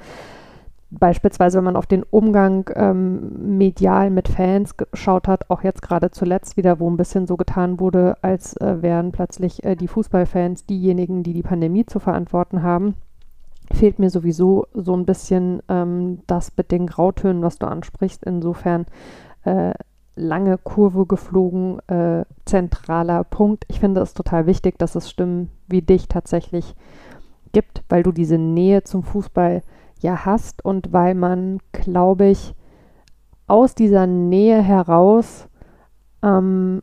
beispielsweise, wenn man auf den Umgang ähm, medial mit Fans geschaut hat, auch jetzt gerade zuletzt wieder, wo ein bisschen so getan wurde, als äh, wären plötzlich äh, die Fußballfans diejenigen, die die Pandemie zu verantworten haben fehlt mir sowieso so ein bisschen ähm, das mit den Grautönen, was du ansprichst. Insofern äh, lange Kurve geflogen, äh, zentraler Punkt. Ich finde es total wichtig, dass es Stimmen wie dich tatsächlich gibt, weil du diese Nähe zum Fußball ja hast und weil man, glaube ich, aus dieser Nähe heraus ähm,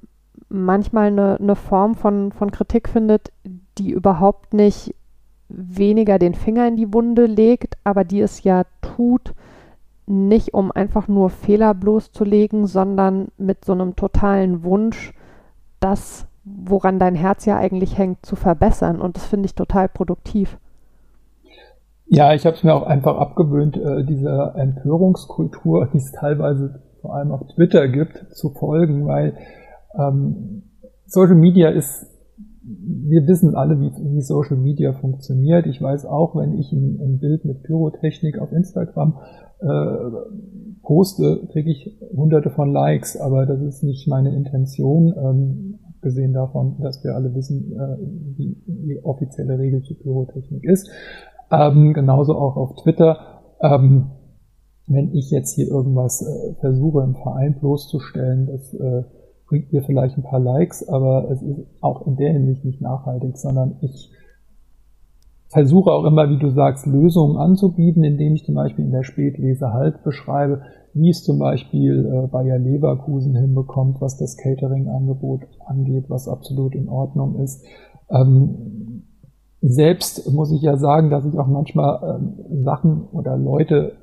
manchmal eine, eine Form von, von Kritik findet, die überhaupt nicht weniger den Finger in die Wunde legt, aber die es ja tut, nicht um einfach nur Fehler bloßzulegen, sondern mit so einem totalen Wunsch, das, woran dein Herz ja eigentlich hängt, zu verbessern. Und das finde ich total produktiv. Ja, ich habe es mir auch einfach abgewöhnt, äh, dieser Empörungskultur, die es teilweise vor allem auf Twitter gibt, zu folgen, weil ähm, Social Media ist wir wissen alle, wie, wie, Social Media funktioniert. Ich weiß auch, wenn ich ein, ein Bild mit Pyrotechnik auf Instagram äh, poste, kriege ich hunderte von Likes, aber das ist nicht meine Intention, ähm, abgesehen davon, dass wir alle wissen, äh, wie die offizielle Regel zu Pyrotechnik ist. Ähm, genauso auch auf Twitter. Ähm, wenn ich jetzt hier irgendwas äh, versuche, im Verein bloßzustellen, das äh, bringt mir vielleicht ein paar Likes, aber es ist auch in der Hinsicht nicht nachhaltig, sondern ich versuche auch immer, wie du sagst, Lösungen anzubieten, indem ich zum Beispiel in der Spätlese halt beschreibe, wie es zum Beispiel äh, Bayer Leverkusen hinbekommt, was das Catering-Angebot angeht, was absolut in Ordnung ist. Ähm, selbst muss ich ja sagen, dass ich auch manchmal ähm, Sachen oder Leute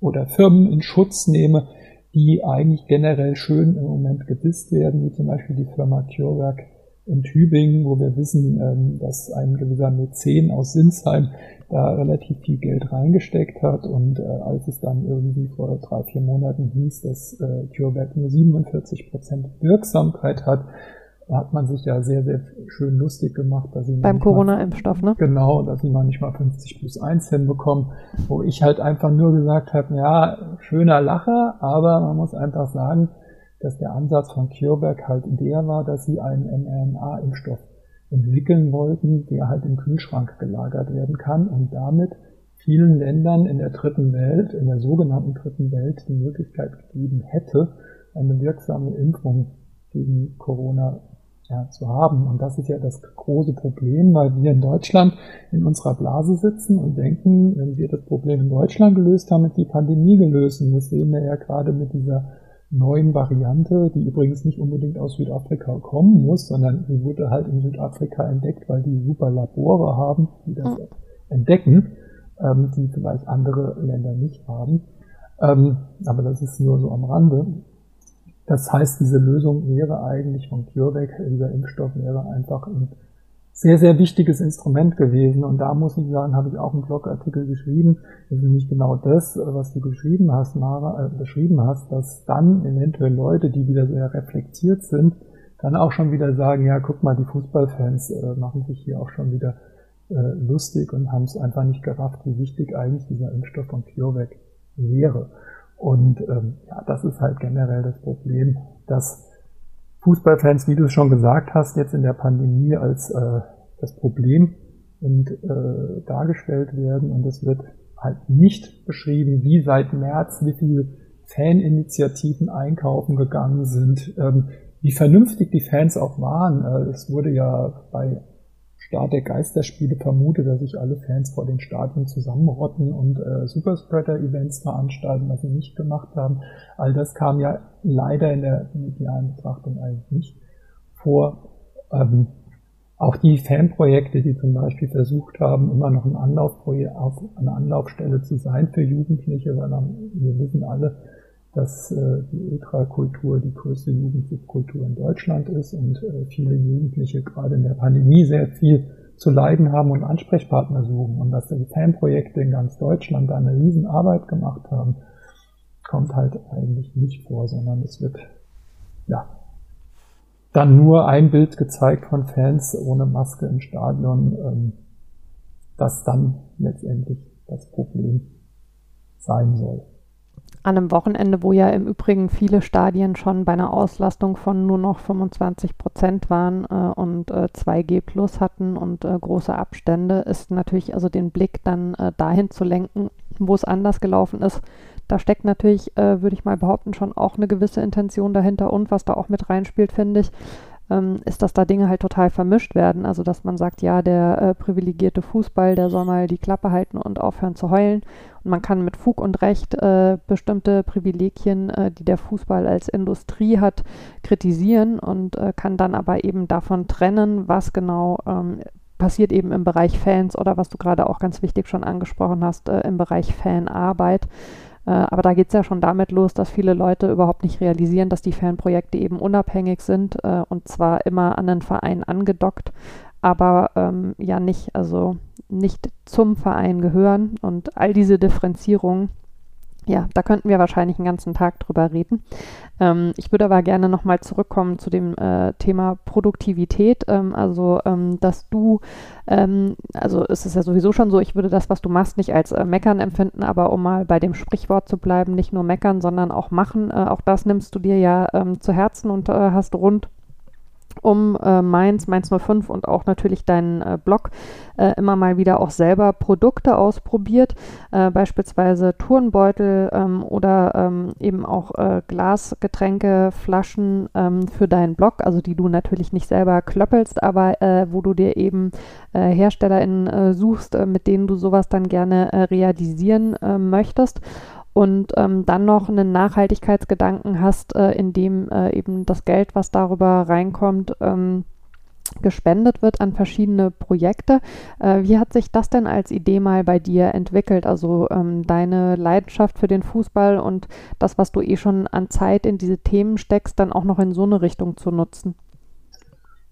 oder Firmen in Schutz nehme, die eigentlich generell schön im Moment gedisst werden, wie zum Beispiel die Firma CureVac in Tübingen, wo wir wissen, ähm, dass ein gewisser Mäzen aus Sinsheim da relativ viel Geld reingesteckt hat. Und äh, als es dann irgendwie vor drei, vier Monaten hieß, dass äh, CureVac nur 47 Prozent Wirksamkeit hat, hat man sich ja sehr, sehr schön lustig gemacht. Dass sie Beim Corona-Impfstoff, ne? Genau, dass sie noch nicht mal 50 plus 1 hinbekommen, wo ich halt einfach nur gesagt habe, ja, schöner Lacher, aber man muss einfach sagen, dass der Ansatz von CureVac halt der war, dass sie einen mRNA-Impfstoff entwickeln wollten, der halt im Kühlschrank gelagert werden kann und damit vielen Ländern in der dritten Welt, in der sogenannten dritten Welt, die Möglichkeit gegeben hätte, eine wirksame Impfung gegen Corona ja, zu haben. Und das ist ja das große Problem, weil wir in Deutschland in unserer Blase sitzen und denken, wenn wir das Problem in Deutschland gelöst haben, ist die Pandemie gelöst. Und das sehen wir ja gerade mit dieser neuen Variante, die übrigens nicht unbedingt aus Südafrika kommen muss, sondern die wurde halt in Südafrika entdeckt, weil die super Labore haben, die das mhm. entdecken, ähm, die vielleicht andere Länder nicht haben. Ähm, aber das ist nur so am Rande. Das heißt, diese Lösung wäre eigentlich von CureVac, dieser Impfstoff wäre einfach ein sehr, sehr wichtiges Instrument gewesen. Und da muss ich sagen, habe ich auch einen Blogartikel geschrieben. Das ist nämlich genau das, was du geschrieben hast, Mara, äh, beschrieben hast, dass dann eventuell Leute, die wieder sehr reflektiert sind, dann auch schon wieder sagen, ja, guck mal, die Fußballfans äh, machen sich hier auch schon wieder äh, lustig und haben es einfach nicht gerafft, wie wichtig eigentlich dieser Impfstoff von CureVac wäre. Und ähm, ja, das ist halt generell das Problem, dass Fußballfans, wie du es schon gesagt hast, jetzt in der Pandemie als äh, das Problem und äh, dargestellt werden und es wird halt nicht beschrieben, wie seit März, wie viele Faninitiativen einkaufen gegangen sind, ähm, wie vernünftig die Fans auch waren. Äh, es wurde ja bei Start der Geisterspiele vermutet, dass sich alle Fans vor den Stadien zusammenrotten und äh, Superspreader-Events veranstalten, was sie nicht gemacht haben. All das kam ja leider in der medialen Betrachtung eigentlich nicht vor. Ähm, auch die Fanprojekte, die zum Beispiel versucht haben, immer noch ein Anlaufprojekt, auf eine Anlaufstelle zu sein für Jugendliche, weil wir wissen alle, dass äh, die Ultrakultur die größte Jugendsubkultur in Deutschland ist und äh, viele Jugendliche gerade in der Pandemie sehr viel zu leiden haben und Ansprechpartner suchen und dass die Fanprojekte in ganz Deutschland da eine Riesenarbeit gemacht haben, kommt halt eigentlich nicht vor, sondern es wird ja dann nur ein Bild gezeigt von Fans ohne Maske im Stadion, ähm, das dann letztendlich das Problem sein soll. An einem Wochenende, wo ja im Übrigen viele Stadien schon bei einer Auslastung von nur noch 25 Prozent waren äh, und äh, 2G plus hatten und äh, große Abstände, ist natürlich also den Blick dann äh, dahin zu lenken, wo es anders gelaufen ist, da steckt natürlich, äh, würde ich mal behaupten, schon auch eine gewisse Intention dahinter. Und was da auch mit reinspielt, finde ich, ähm, ist, dass da Dinge halt total vermischt werden. Also, dass man sagt, ja, der äh, privilegierte Fußball, der soll mal die Klappe halten und aufhören zu heulen. Und man kann mit Fug und Recht äh, bestimmte Privilegien, äh, die der Fußball als Industrie hat, kritisieren und äh, kann dann aber eben davon trennen, was genau ähm, passiert eben im Bereich Fans oder was du gerade auch ganz wichtig schon angesprochen hast, äh, im Bereich Fanarbeit. Äh, aber da geht es ja schon damit los, dass viele Leute überhaupt nicht realisieren, dass die Fanprojekte eben unabhängig sind äh, und zwar immer an den Verein angedockt, aber ähm, ja nicht, also nicht zum Verein gehören. Und all diese Differenzierungen ja, da könnten wir wahrscheinlich einen ganzen Tag drüber reden. Ähm, ich würde aber gerne nochmal zurückkommen zu dem äh, Thema Produktivität. Ähm, also, ähm, dass du, ähm, also es ist ja sowieso schon so, ich würde das, was du machst, nicht als äh, Meckern empfinden, aber um mal bei dem Sprichwort zu bleiben, nicht nur meckern, sondern auch machen. Äh, auch das nimmst du dir ja ähm, zu Herzen und äh, hast rund um äh, Mainz, Mainz 05 und auch natürlich deinen äh, Blog äh, immer mal wieder auch selber Produkte ausprobiert, äh, beispielsweise Turnbeutel ähm, oder ähm, eben auch äh, Glasgetränke, Flaschen ähm, für deinen Blog, also die du natürlich nicht selber klöppelst, aber äh, wo du dir eben HerstellerInnen suchst, mit denen du sowas dann gerne realisieren möchtest und ähm, dann noch einen Nachhaltigkeitsgedanken hast, äh, in dem äh, eben das Geld, was darüber reinkommt, ähm, gespendet wird an verschiedene Projekte. Äh, wie hat sich das denn als Idee mal bei dir entwickelt? Also ähm, deine Leidenschaft für den Fußball und das, was du eh schon an Zeit in diese Themen steckst, dann auch noch in so eine Richtung zu nutzen?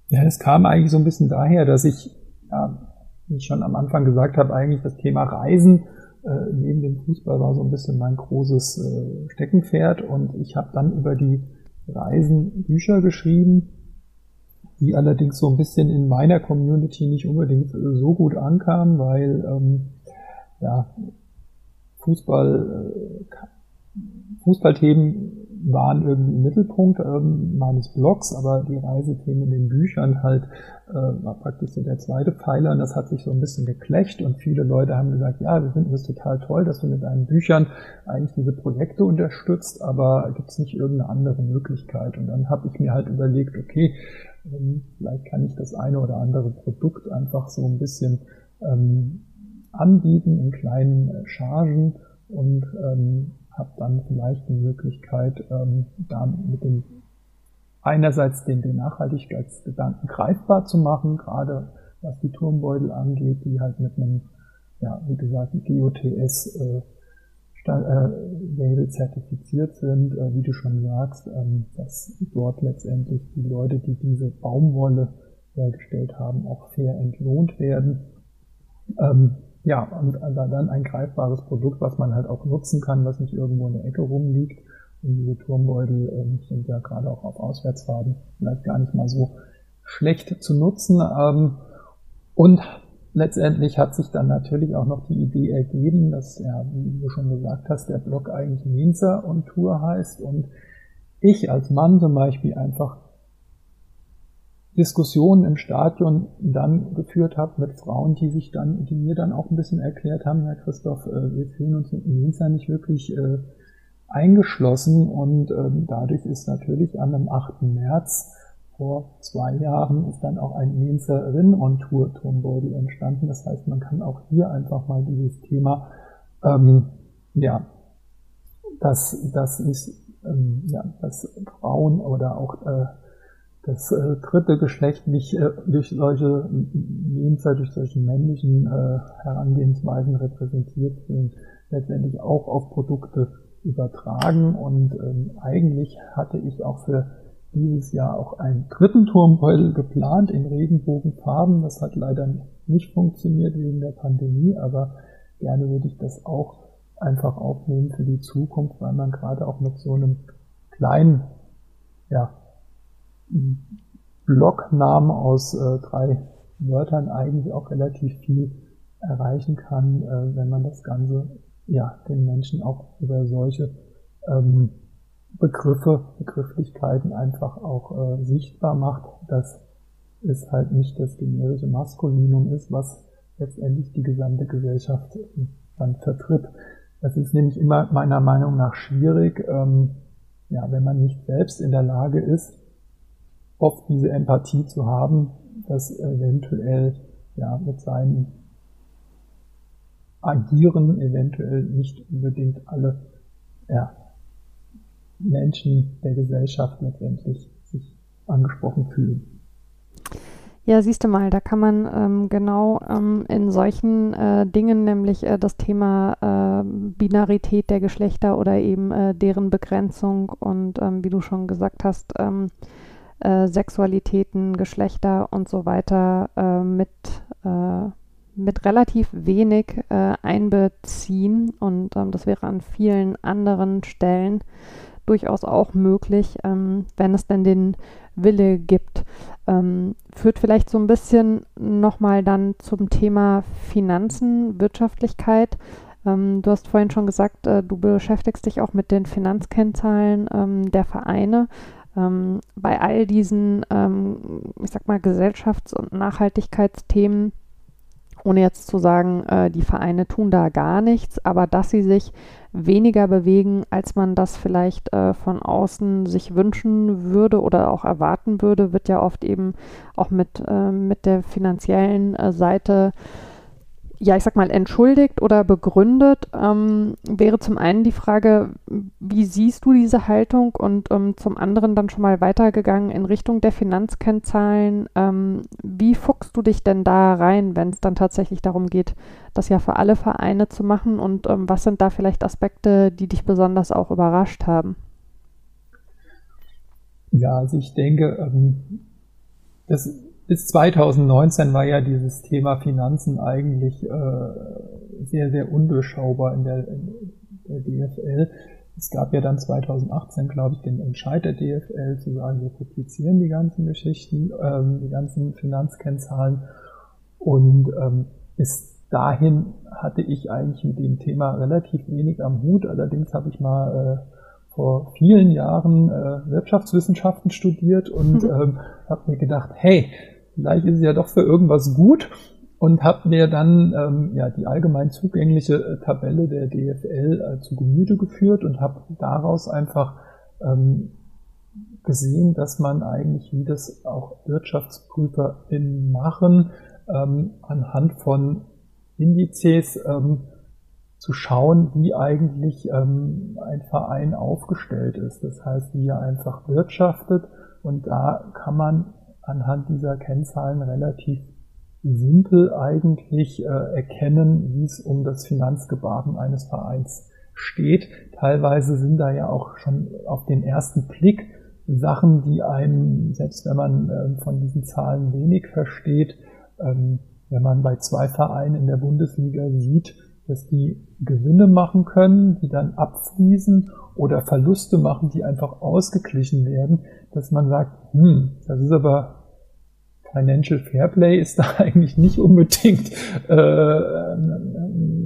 Ja, es kam eigentlich so ein bisschen daher, dass ich, ja, wie ich schon am Anfang gesagt habe, eigentlich das Thema Reisen äh, neben dem Fußball war so ein bisschen mein großes äh, Steckenpferd und ich habe dann über die Reisen Bücher geschrieben, die allerdings so ein bisschen in meiner Community nicht unbedingt so gut ankamen, weil ähm, ja, Fußball, äh, Fußballthemen waren irgendwie im Mittelpunkt ähm, meines Blogs, aber die Reisethemen in den Büchern halt äh, war praktisch so der zweite Pfeiler und das hat sich so ein bisschen geklecht und viele Leute haben gesagt, ja, wir finden das total toll, dass du mit deinen Büchern eigentlich diese Projekte unterstützt, aber gibt es nicht irgendeine andere Möglichkeit? Und dann habe ich mir halt überlegt, okay, ähm, vielleicht kann ich das eine oder andere Produkt einfach so ein bisschen ähm, anbieten in kleinen äh, Chargen und ähm, habe dann vielleicht die Möglichkeit, ähm, da mit dem einerseits den, den Nachhaltigkeitsgedanken greifbar zu machen, gerade was die Turmbeutel angeht, die halt mit einem, ja, wie gesagt, GOTS äh, Label zertifiziert sind, äh, wie du schon sagst, ähm, dass dort letztendlich die Leute, die diese Baumwolle hergestellt haben, auch fair entlohnt werden. Ähm, ja, und dann ein greifbares Produkt, was man halt auch nutzen kann, was nicht irgendwo in der Ecke rumliegt. Und diese Turmbeutel ähm, sind ja gerade auch auf Auswärtsfahrten vielleicht gar nicht mal so schlecht zu nutzen. Ähm, und letztendlich hat sich dann natürlich auch noch die Idee ergeben, dass, ja, wie du schon gesagt hast, der Blog eigentlich Mensa und Tour heißt und ich als Mann zum Beispiel einfach Diskussionen im Stadion dann geführt habe mit Frauen, die sich dann, die mir dann auch ein bisschen erklärt haben, Herr Christoph, äh, wir fühlen uns mit Mensa nicht wirklich äh, eingeschlossen und ähm, dadurch ist natürlich an dem 8. März vor zwei Jahren ist dann auch ein Mensa Rin on Tour Turmbeutel entstanden. Das heißt, man kann auch hier einfach mal dieses Thema, ähm, ja, das, das ist, ähm, ja, dass Frauen oder auch äh, das äh, dritte Geschlecht nicht äh, durch solche Mensa, durch solche männlichen äh, Herangehensweisen repräsentiert sind, letztendlich auch auf Produkte übertragen und ähm, eigentlich hatte ich auch für dieses Jahr auch einen dritten Turmbeutel geplant in Regenbogenfarben. Das hat leider nicht funktioniert wegen der Pandemie, aber gerne würde ich das auch einfach aufnehmen für die Zukunft, weil man gerade auch mit so einem kleinen ja, Blocknamen aus äh, drei Wörtern eigentlich auch relativ viel erreichen kann, äh, wenn man das Ganze ja den Menschen auch über solche ähm, Begriffe, Begrifflichkeiten einfach auch äh, sichtbar macht, dass es halt nicht das generische Maskulinum ist, was letztendlich die gesamte Gesellschaft ähm, dann vertritt. Das ist nämlich immer meiner Meinung nach schwierig, ähm, ja, wenn man nicht selbst in der Lage ist, oft diese Empathie zu haben, dass eventuell ja mit seinem Agieren eventuell nicht unbedingt alle ja, Menschen der Gesellschaft letztendlich sich angesprochen fühlen. Ja, siehst du mal, da kann man ähm, genau ähm, in solchen äh, Dingen, nämlich äh, das Thema äh, Binarität der Geschlechter oder eben äh, deren Begrenzung und ähm, wie du schon gesagt hast, ähm, äh, Sexualitäten, Geschlechter und so weiter äh, mit, mit relativ wenig einbeziehen. Und ähm, das wäre an vielen anderen Stellen durchaus auch möglich, ähm, wenn es denn den Wille gibt. Ähm, führt vielleicht so ein bisschen nochmal dann zum Thema Finanzen, Wirtschaftlichkeit. Ähm, du hast vorhin schon gesagt, äh, du beschäftigst dich auch mit den Finanzkennzahlen ähm, der Vereine. Ähm, bei all diesen, ähm, ich sag mal, Gesellschafts- und Nachhaltigkeitsthemen ohne jetzt zu sagen, äh, die Vereine tun da gar nichts, aber dass sie sich weniger bewegen, als man das vielleicht äh, von außen sich wünschen würde oder auch erwarten würde, wird ja oft eben auch mit, äh, mit der finanziellen äh, Seite ja, ich sag mal, entschuldigt oder begründet, ähm, wäre zum einen die Frage, wie siehst du diese Haltung und ähm, zum anderen dann schon mal weitergegangen in Richtung der Finanzkennzahlen. Ähm, wie fuchst du dich denn da rein, wenn es dann tatsächlich darum geht, das ja für alle Vereine zu machen und ähm, was sind da vielleicht Aspekte, die dich besonders auch überrascht haben? Ja, also ich denke, ähm, das bis 2019 war ja dieses Thema Finanzen eigentlich äh, sehr, sehr undurchschaubar in der, in der DFL. Es gab ja dann 2018, glaube ich, den Entscheid der DFL zu sagen, wir publizieren die ganzen Geschichten, ähm, die ganzen Finanzkennzahlen. Und ähm, bis dahin hatte ich eigentlich mit dem Thema relativ wenig am Hut. Allerdings habe ich mal äh, vor vielen Jahren äh, Wirtschaftswissenschaften studiert und ähm, habe mir gedacht, hey, vielleicht ist es ja doch für irgendwas gut und habe mir dann ähm, ja die allgemein zugängliche äh, Tabelle der DFL äh, zu Gemüte geführt und habe daraus einfach ähm, gesehen, dass man eigentlich, wie das auch WirtschaftsprüferInnen machen, ähm, anhand von Indizes ähm, zu schauen, wie eigentlich ähm, ein Verein aufgestellt ist. Das heißt, wie er einfach wirtschaftet und da kann man anhand dieser Kennzahlen relativ simpel eigentlich äh, erkennen, wie es um das Finanzgebaren eines Vereins steht. Teilweise sind da ja auch schon auf den ersten Blick Sachen, die einem, selbst wenn man äh, von diesen Zahlen wenig versteht, ähm, wenn man bei zwei Vereinen in der Bundesliga sieht, dass die Gewinne machen können, die dann abfließen oder Verluste machen, die einfach ausgeglichen werden, dass man sagt, hm, das ist aber Financial Fairplay ist da eigentlich nicht unbedingt äh,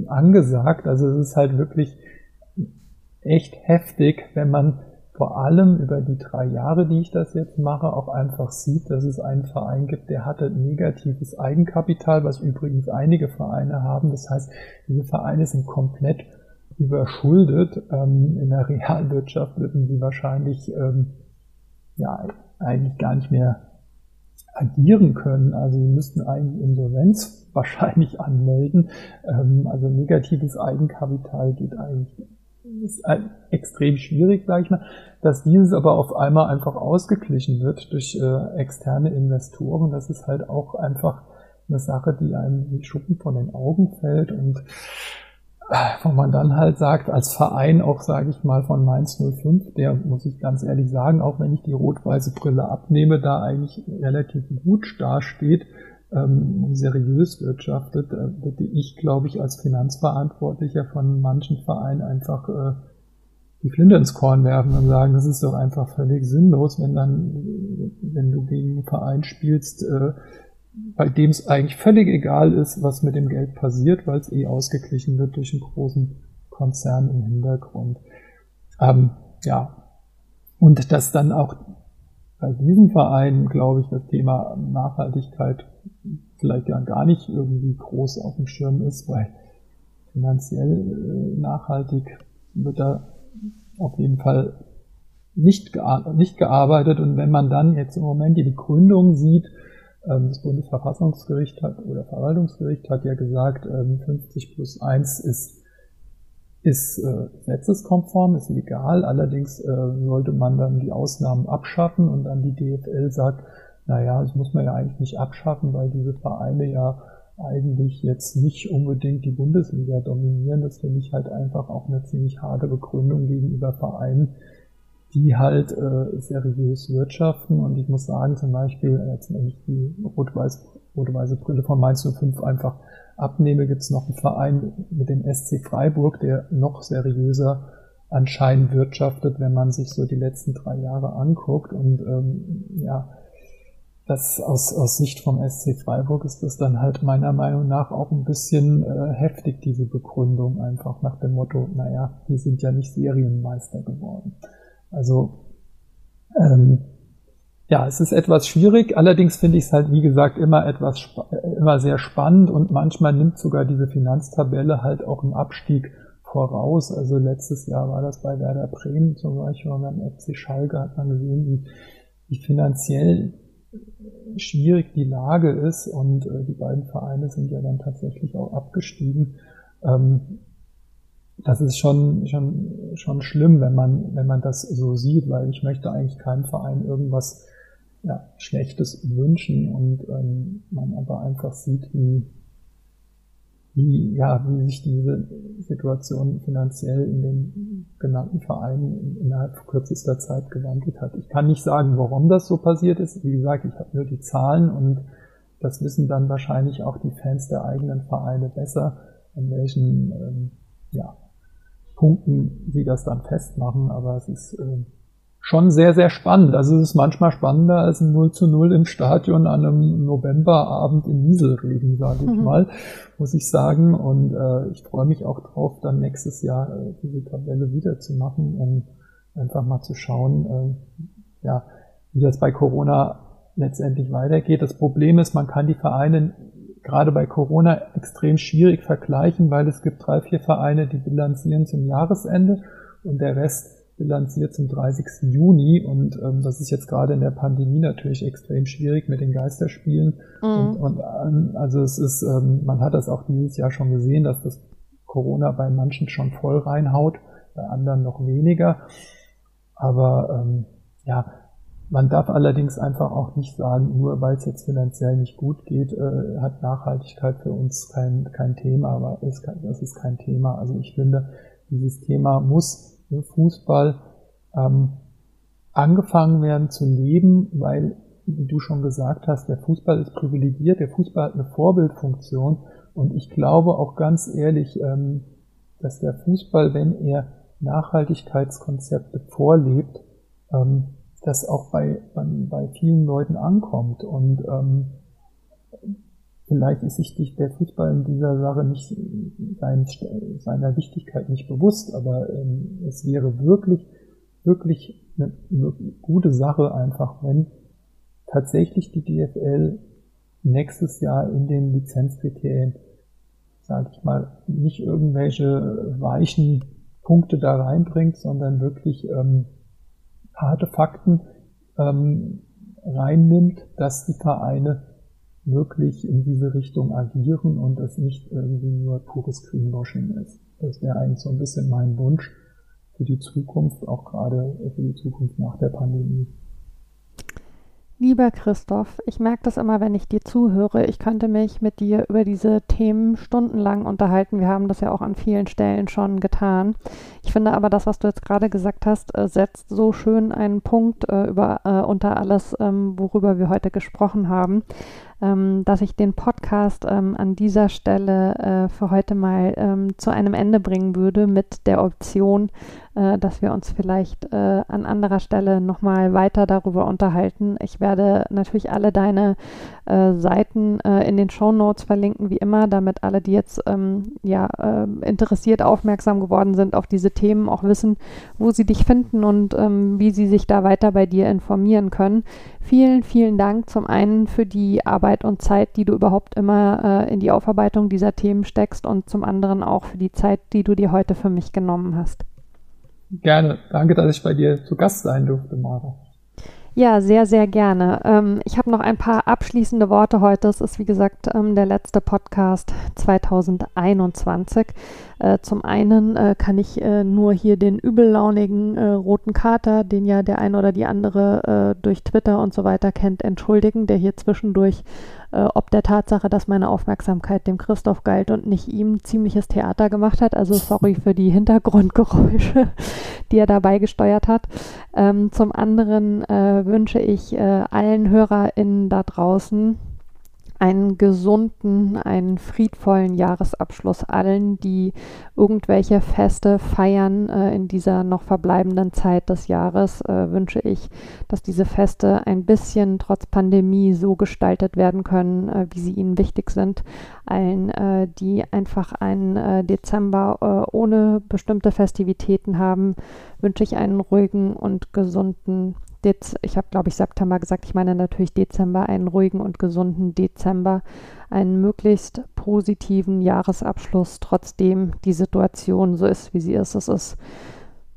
angesagt. Also es ist halt wirklich echt heftig, wenn man vor allem über die drei Jahre, die ich das jetzt mache, auch einfach sieht, dass es einen Verein gibt, der hatte negatives Eigenkapital, was übrigens einige Vereine haben. Das heißt, diese Vereine sind komplett überschuldet. Ähm, in der Realwirtschaft würden sie wahrscheinlich ähm, ja eigentlich gar nicht mehr agieren können. Also sie müssten eigentlich Insolvenz wahrscheinlich anmelden. Ähm, also negatives Eigenkapital geht eigentlich ist extrem schwierig, sage ich mal, dass dieses aber auf einmal einfach ausgeglichen wird durch äh, externe Investoren. Das ist halt auch einfach eine Sache, die einem wie Schuppen von den Augen fällt und wo man dann halt sagt, als Verein auch, sage ich mal, von Mainz 05, der, muss ich ganz ehrlich sagen, auch wenn ich die rot-weiße Brille abnehme, da eigentlich relativ gut dasteht, ähm, seriös wirtschaftet, äh, würde ich, glaube ich, als Finanzverantwortlicher von manchen Vereinen einfach äh, die Flinte ins Korn werfen und sagen, das ist doch einfach völlig sinnlos, wenn dann, wenn du gegen einen Verein spielst, äh, bei dem es eigentlich völlig egal ist, was mit dem Geld passiert, weil es eh ausgeglichen wird durch einen großen Konzern im Hintergrund. Ähm, ja. Und dass dann auch bei diesen Vereinen, glaube ich, das Thema Nachhaltigkeit vielleicht ja gar nicht irgendwie groß auf dem Schirm ist, weil finanziell äh, nachhaltig wird da auf jeden Fall nicht, gear nicht gearbeitet. Und wenn man dann jetzt im Moment die Begründung sieht, das Bundesverfassungsgericht hat oder Verwaltungsgericht hat ja gesagt, ähm, 50 plus 1 ist ist äh, gesetzeskonform, ist legal, allerdings äh, sollte man dann die Ausnahmen abschaffen und dann die DFL sagt, naja, das muss man ja eigentlich nicht abschaffen, weil diese Vereine ja eigentlich jetzt nicht unbedingt die Bundesliga dominieren. Das finde ich halt einfach auch eine ziemlich harte Begründung gegenüber Vereinen, die halt äh, seriös wirtschaften. Und ich muss sagen, zum Beispiel, jetzt wenn ich die rot-weiß, rot-weiße Brille von Mainz 05 einfach abnehme, gibt es noch einen Verein mit dem SC Freiburg, der noch seriöser anscheinend wirtschaftet, wenn man sich so die letzten drei Jahre anguckt. Und ähm, ja, das aus, aus Sicht vom SC Freiburg ist das dann halt meiner Meinung nach auch ein bisschen äh, heftig, diese Begründung, einfach nach dem Motto, naja, die sind ja nicht Serienmeister geworden. Also ähm, ja, es ist etwas schwierig, allerdings finde ich es halt, wie gesagt, immer etwas äh, immer sehr spannend und manchmal nimmt sogar diese Finanztabelle halt auch einen Abstieg voraus. Also letztes Jahr war das bei Werder Bremen zum Beispiel, und beim FC Schalke hat man gesehen, wie, wie finanziell schwierig die Lage ist und äh, die beiden Vereine sind ja dann tatsächlich auch abgestiegen. Ähm, das ist schon, schon, schon schlimm, wenn man, wenn man das so sieht, weil ich möchte eigentlich keinem Verein irgendwas ja, Schlechtes wünschen und ähm, man aber einfach sieht, wie, wie, ja, wie sich diese Situation finanziell in den genannten Vereinen innerhalb kürzester Zeit gewandelt hat. Ich kann nicht sagen, warum das so passiert ist. Wie gesagt, ich habe nur die Zahlen und das wissen dann wahrscheinlich auch die Fans der eigenen Vereine besser, an welchen ähm, ja, Punkten sie das dann festmachen. Aber es ist äh, schon sehr, sehr spannend. Also es ist manchmal spannender als ein 0 zu 0 im Stadion an einem Novemberabend in Nieselregen, sage ich mhm. mal, muss ich sagen. Und äh, ich freue mich auch drauf, dann nächstes Jahr äh, diese Tabelle wiederzumachen, um einfach mal zu schauen, äh, ja, wie das bei Corona letztendlich weitergeht. Das Problem ist, man kann die Vereine gerade bei Corona extrem schwierig vergleichen, weil es gibt drei, vier Vereine, die bilanzieren zum Jahresende und der Rest bilanziert zum 30. Juni und ähm, das ist jetzt gerade in der Pandemie natürlich extrem schwierig mit den Geisterspielen. Mhm. Und, und ähm, also es ist, ähm, man hat das auch dieses Jahr schon gesehen, dass das Corona bei manchen schon voll reinhaut, bei anderen noch weniger. Aber ähm, ja, man darf allerdings einfach auch nicht sagen, nur weil es jetzt finanziell nicht gut geht, äh, hat Nachhaltigkeit für uns kein, kein Thema, aber ist, das ist kein Thema. Also ich finde, dieses Thema muss Fußball ähm, angefangen werden zu leben, weil, wie du schon gesagt hast, der Fußball ist privilegiert, der Fußball hat eine Vorbildfunktion und ich glaube auch ganz ehrlich, ähm, dass der Fußball, wenn er Nachhaltigkeitskonzepte vorlebt, ähm, das auch bei, bei vielen Leuten ankommt. Und ähm, vielleicht ist sich der Fußball in dieser Sache nicht sein, seiner Wichtigkeit nicht bewusst, aber ähm, es wäre wirklich, wirklich eine, eine gute Sache einfach, wenn tatsächlich die DFL nächstes Jahr in den Lizenzkriterien, sage ich mal, nicht irgendwelche weichen Punkte da reinbringt, sondern wirklich ähm, harte Fakten ähm, reinnimmt, dass die Vereine wirklich in diese Richtung agieren und es nicht irgendwie nur pures Greenwashing ist. Das wäre eigentlich so ein bisschen mein Wunsch für die Zukunft, auch gerade für die Zukunft nach der Pandemie. Lieber Christoph, ich merke das immer, wenn ich dir zuhöre. Ich könnte mich mit dir über diese Themen stundenlang unterhalten. Wir haben das ja auch an vielen Stellen schon getan. Ich finde aber, das, was du jetzt gerade gesagt hast, äh, setzt so schön einen Punkt äh, über, äh, unter alles, ähm, worüber wir heute gesprochen haben ähm, dass ich den Podcast ähm, an dieser Stelle äh, für heute mal ähm, zu einem Ende bringen würde mit der Option, äh, dass wir uns vielleicht äh, an anderer Stelle nochmal weiter darüber unterhalten. Ich werde natürlich alle deine äh, Seiten äh, in den Show Notes verlinken, wie immer, damit alle, die jetzt ähm, ja, äh, interessiert aufmerksam geworden sind auf diese Themen, auch wissen, wo sie dich finden und ähm, wie sie sich da weiter bei dir informieren können. Vielen, vielen Dank zum einen für die Arbeit und Zeit, die du überhaupt immer äh, in die Aufarbeitung dieser Themen steckst und zum anderen auch für die Zeit, die du dir heute für mich genommen hast. Gerne. Danke, dass ich bei dir zu Gast sein durfte, Mara. Ja, sehr, sehr gerne. Ähm, ich habe noch ein paar abschließende Worte heute. Es ist, wie gesagt, ähm, der letzte Podcast 2021. Äh, zum einen äh, kann ich äh, nur hier den übellaunigen äh, roten Kater, den ja der eine oder die andere äh, durch Twitter und so weiter kennt, entschuldigen, der hier zwischendurch äh, ob der Tatsache, dass meine Aufmerksamkeit dem Christoph galt und nicht ihm, ziemliches Theater gemacht hat. Also sorry für die Hintergrundgeräusche, die er dabei gesteuert hat. Ähm, zum anderen äh, wünsche ich äh, allen HörerInnen da draußen, einen gesunden, einen friedvollen Jahresabschluss allen, die irgendwelche Feste feiern äh, in dieser noch verbleibenden Zeit des Jahres, äh, wünsche ich, dass diese Feste ein bisschen trotz Pandemie so gestaltet werden können, äh, wie sie ihnen wichtig sind. Allen, äh, die einfach einen äh, Dezember äh, ohne bestimmte Festivitäten haben, wünsche ich einen ruhigen und gesunden Dez ich habe, glaube ich, September gesagt, ich meine natürlich Dezember, einen ruhigen und gesunden Dezember, einen möglichst positiven Jahresabschluss, trotzdem die Situation so ist, wie sie ist. Es ist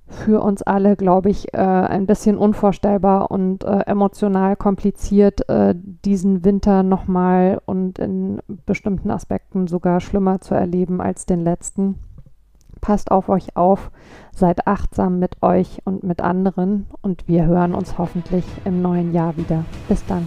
für uns alle, glaube ich, äh, ein bisschen unvorstellbar und äh, emotional kompliziert, äh, diesen Winter nochmal und in bestimmten Aspekten sogar schlimmer zu erleben als den letzten. Passt auf euch auf, seid achtsam mit euch und mit anderen und wir hören uns hoffentlich im neuen Jahr wieder. Bis dann.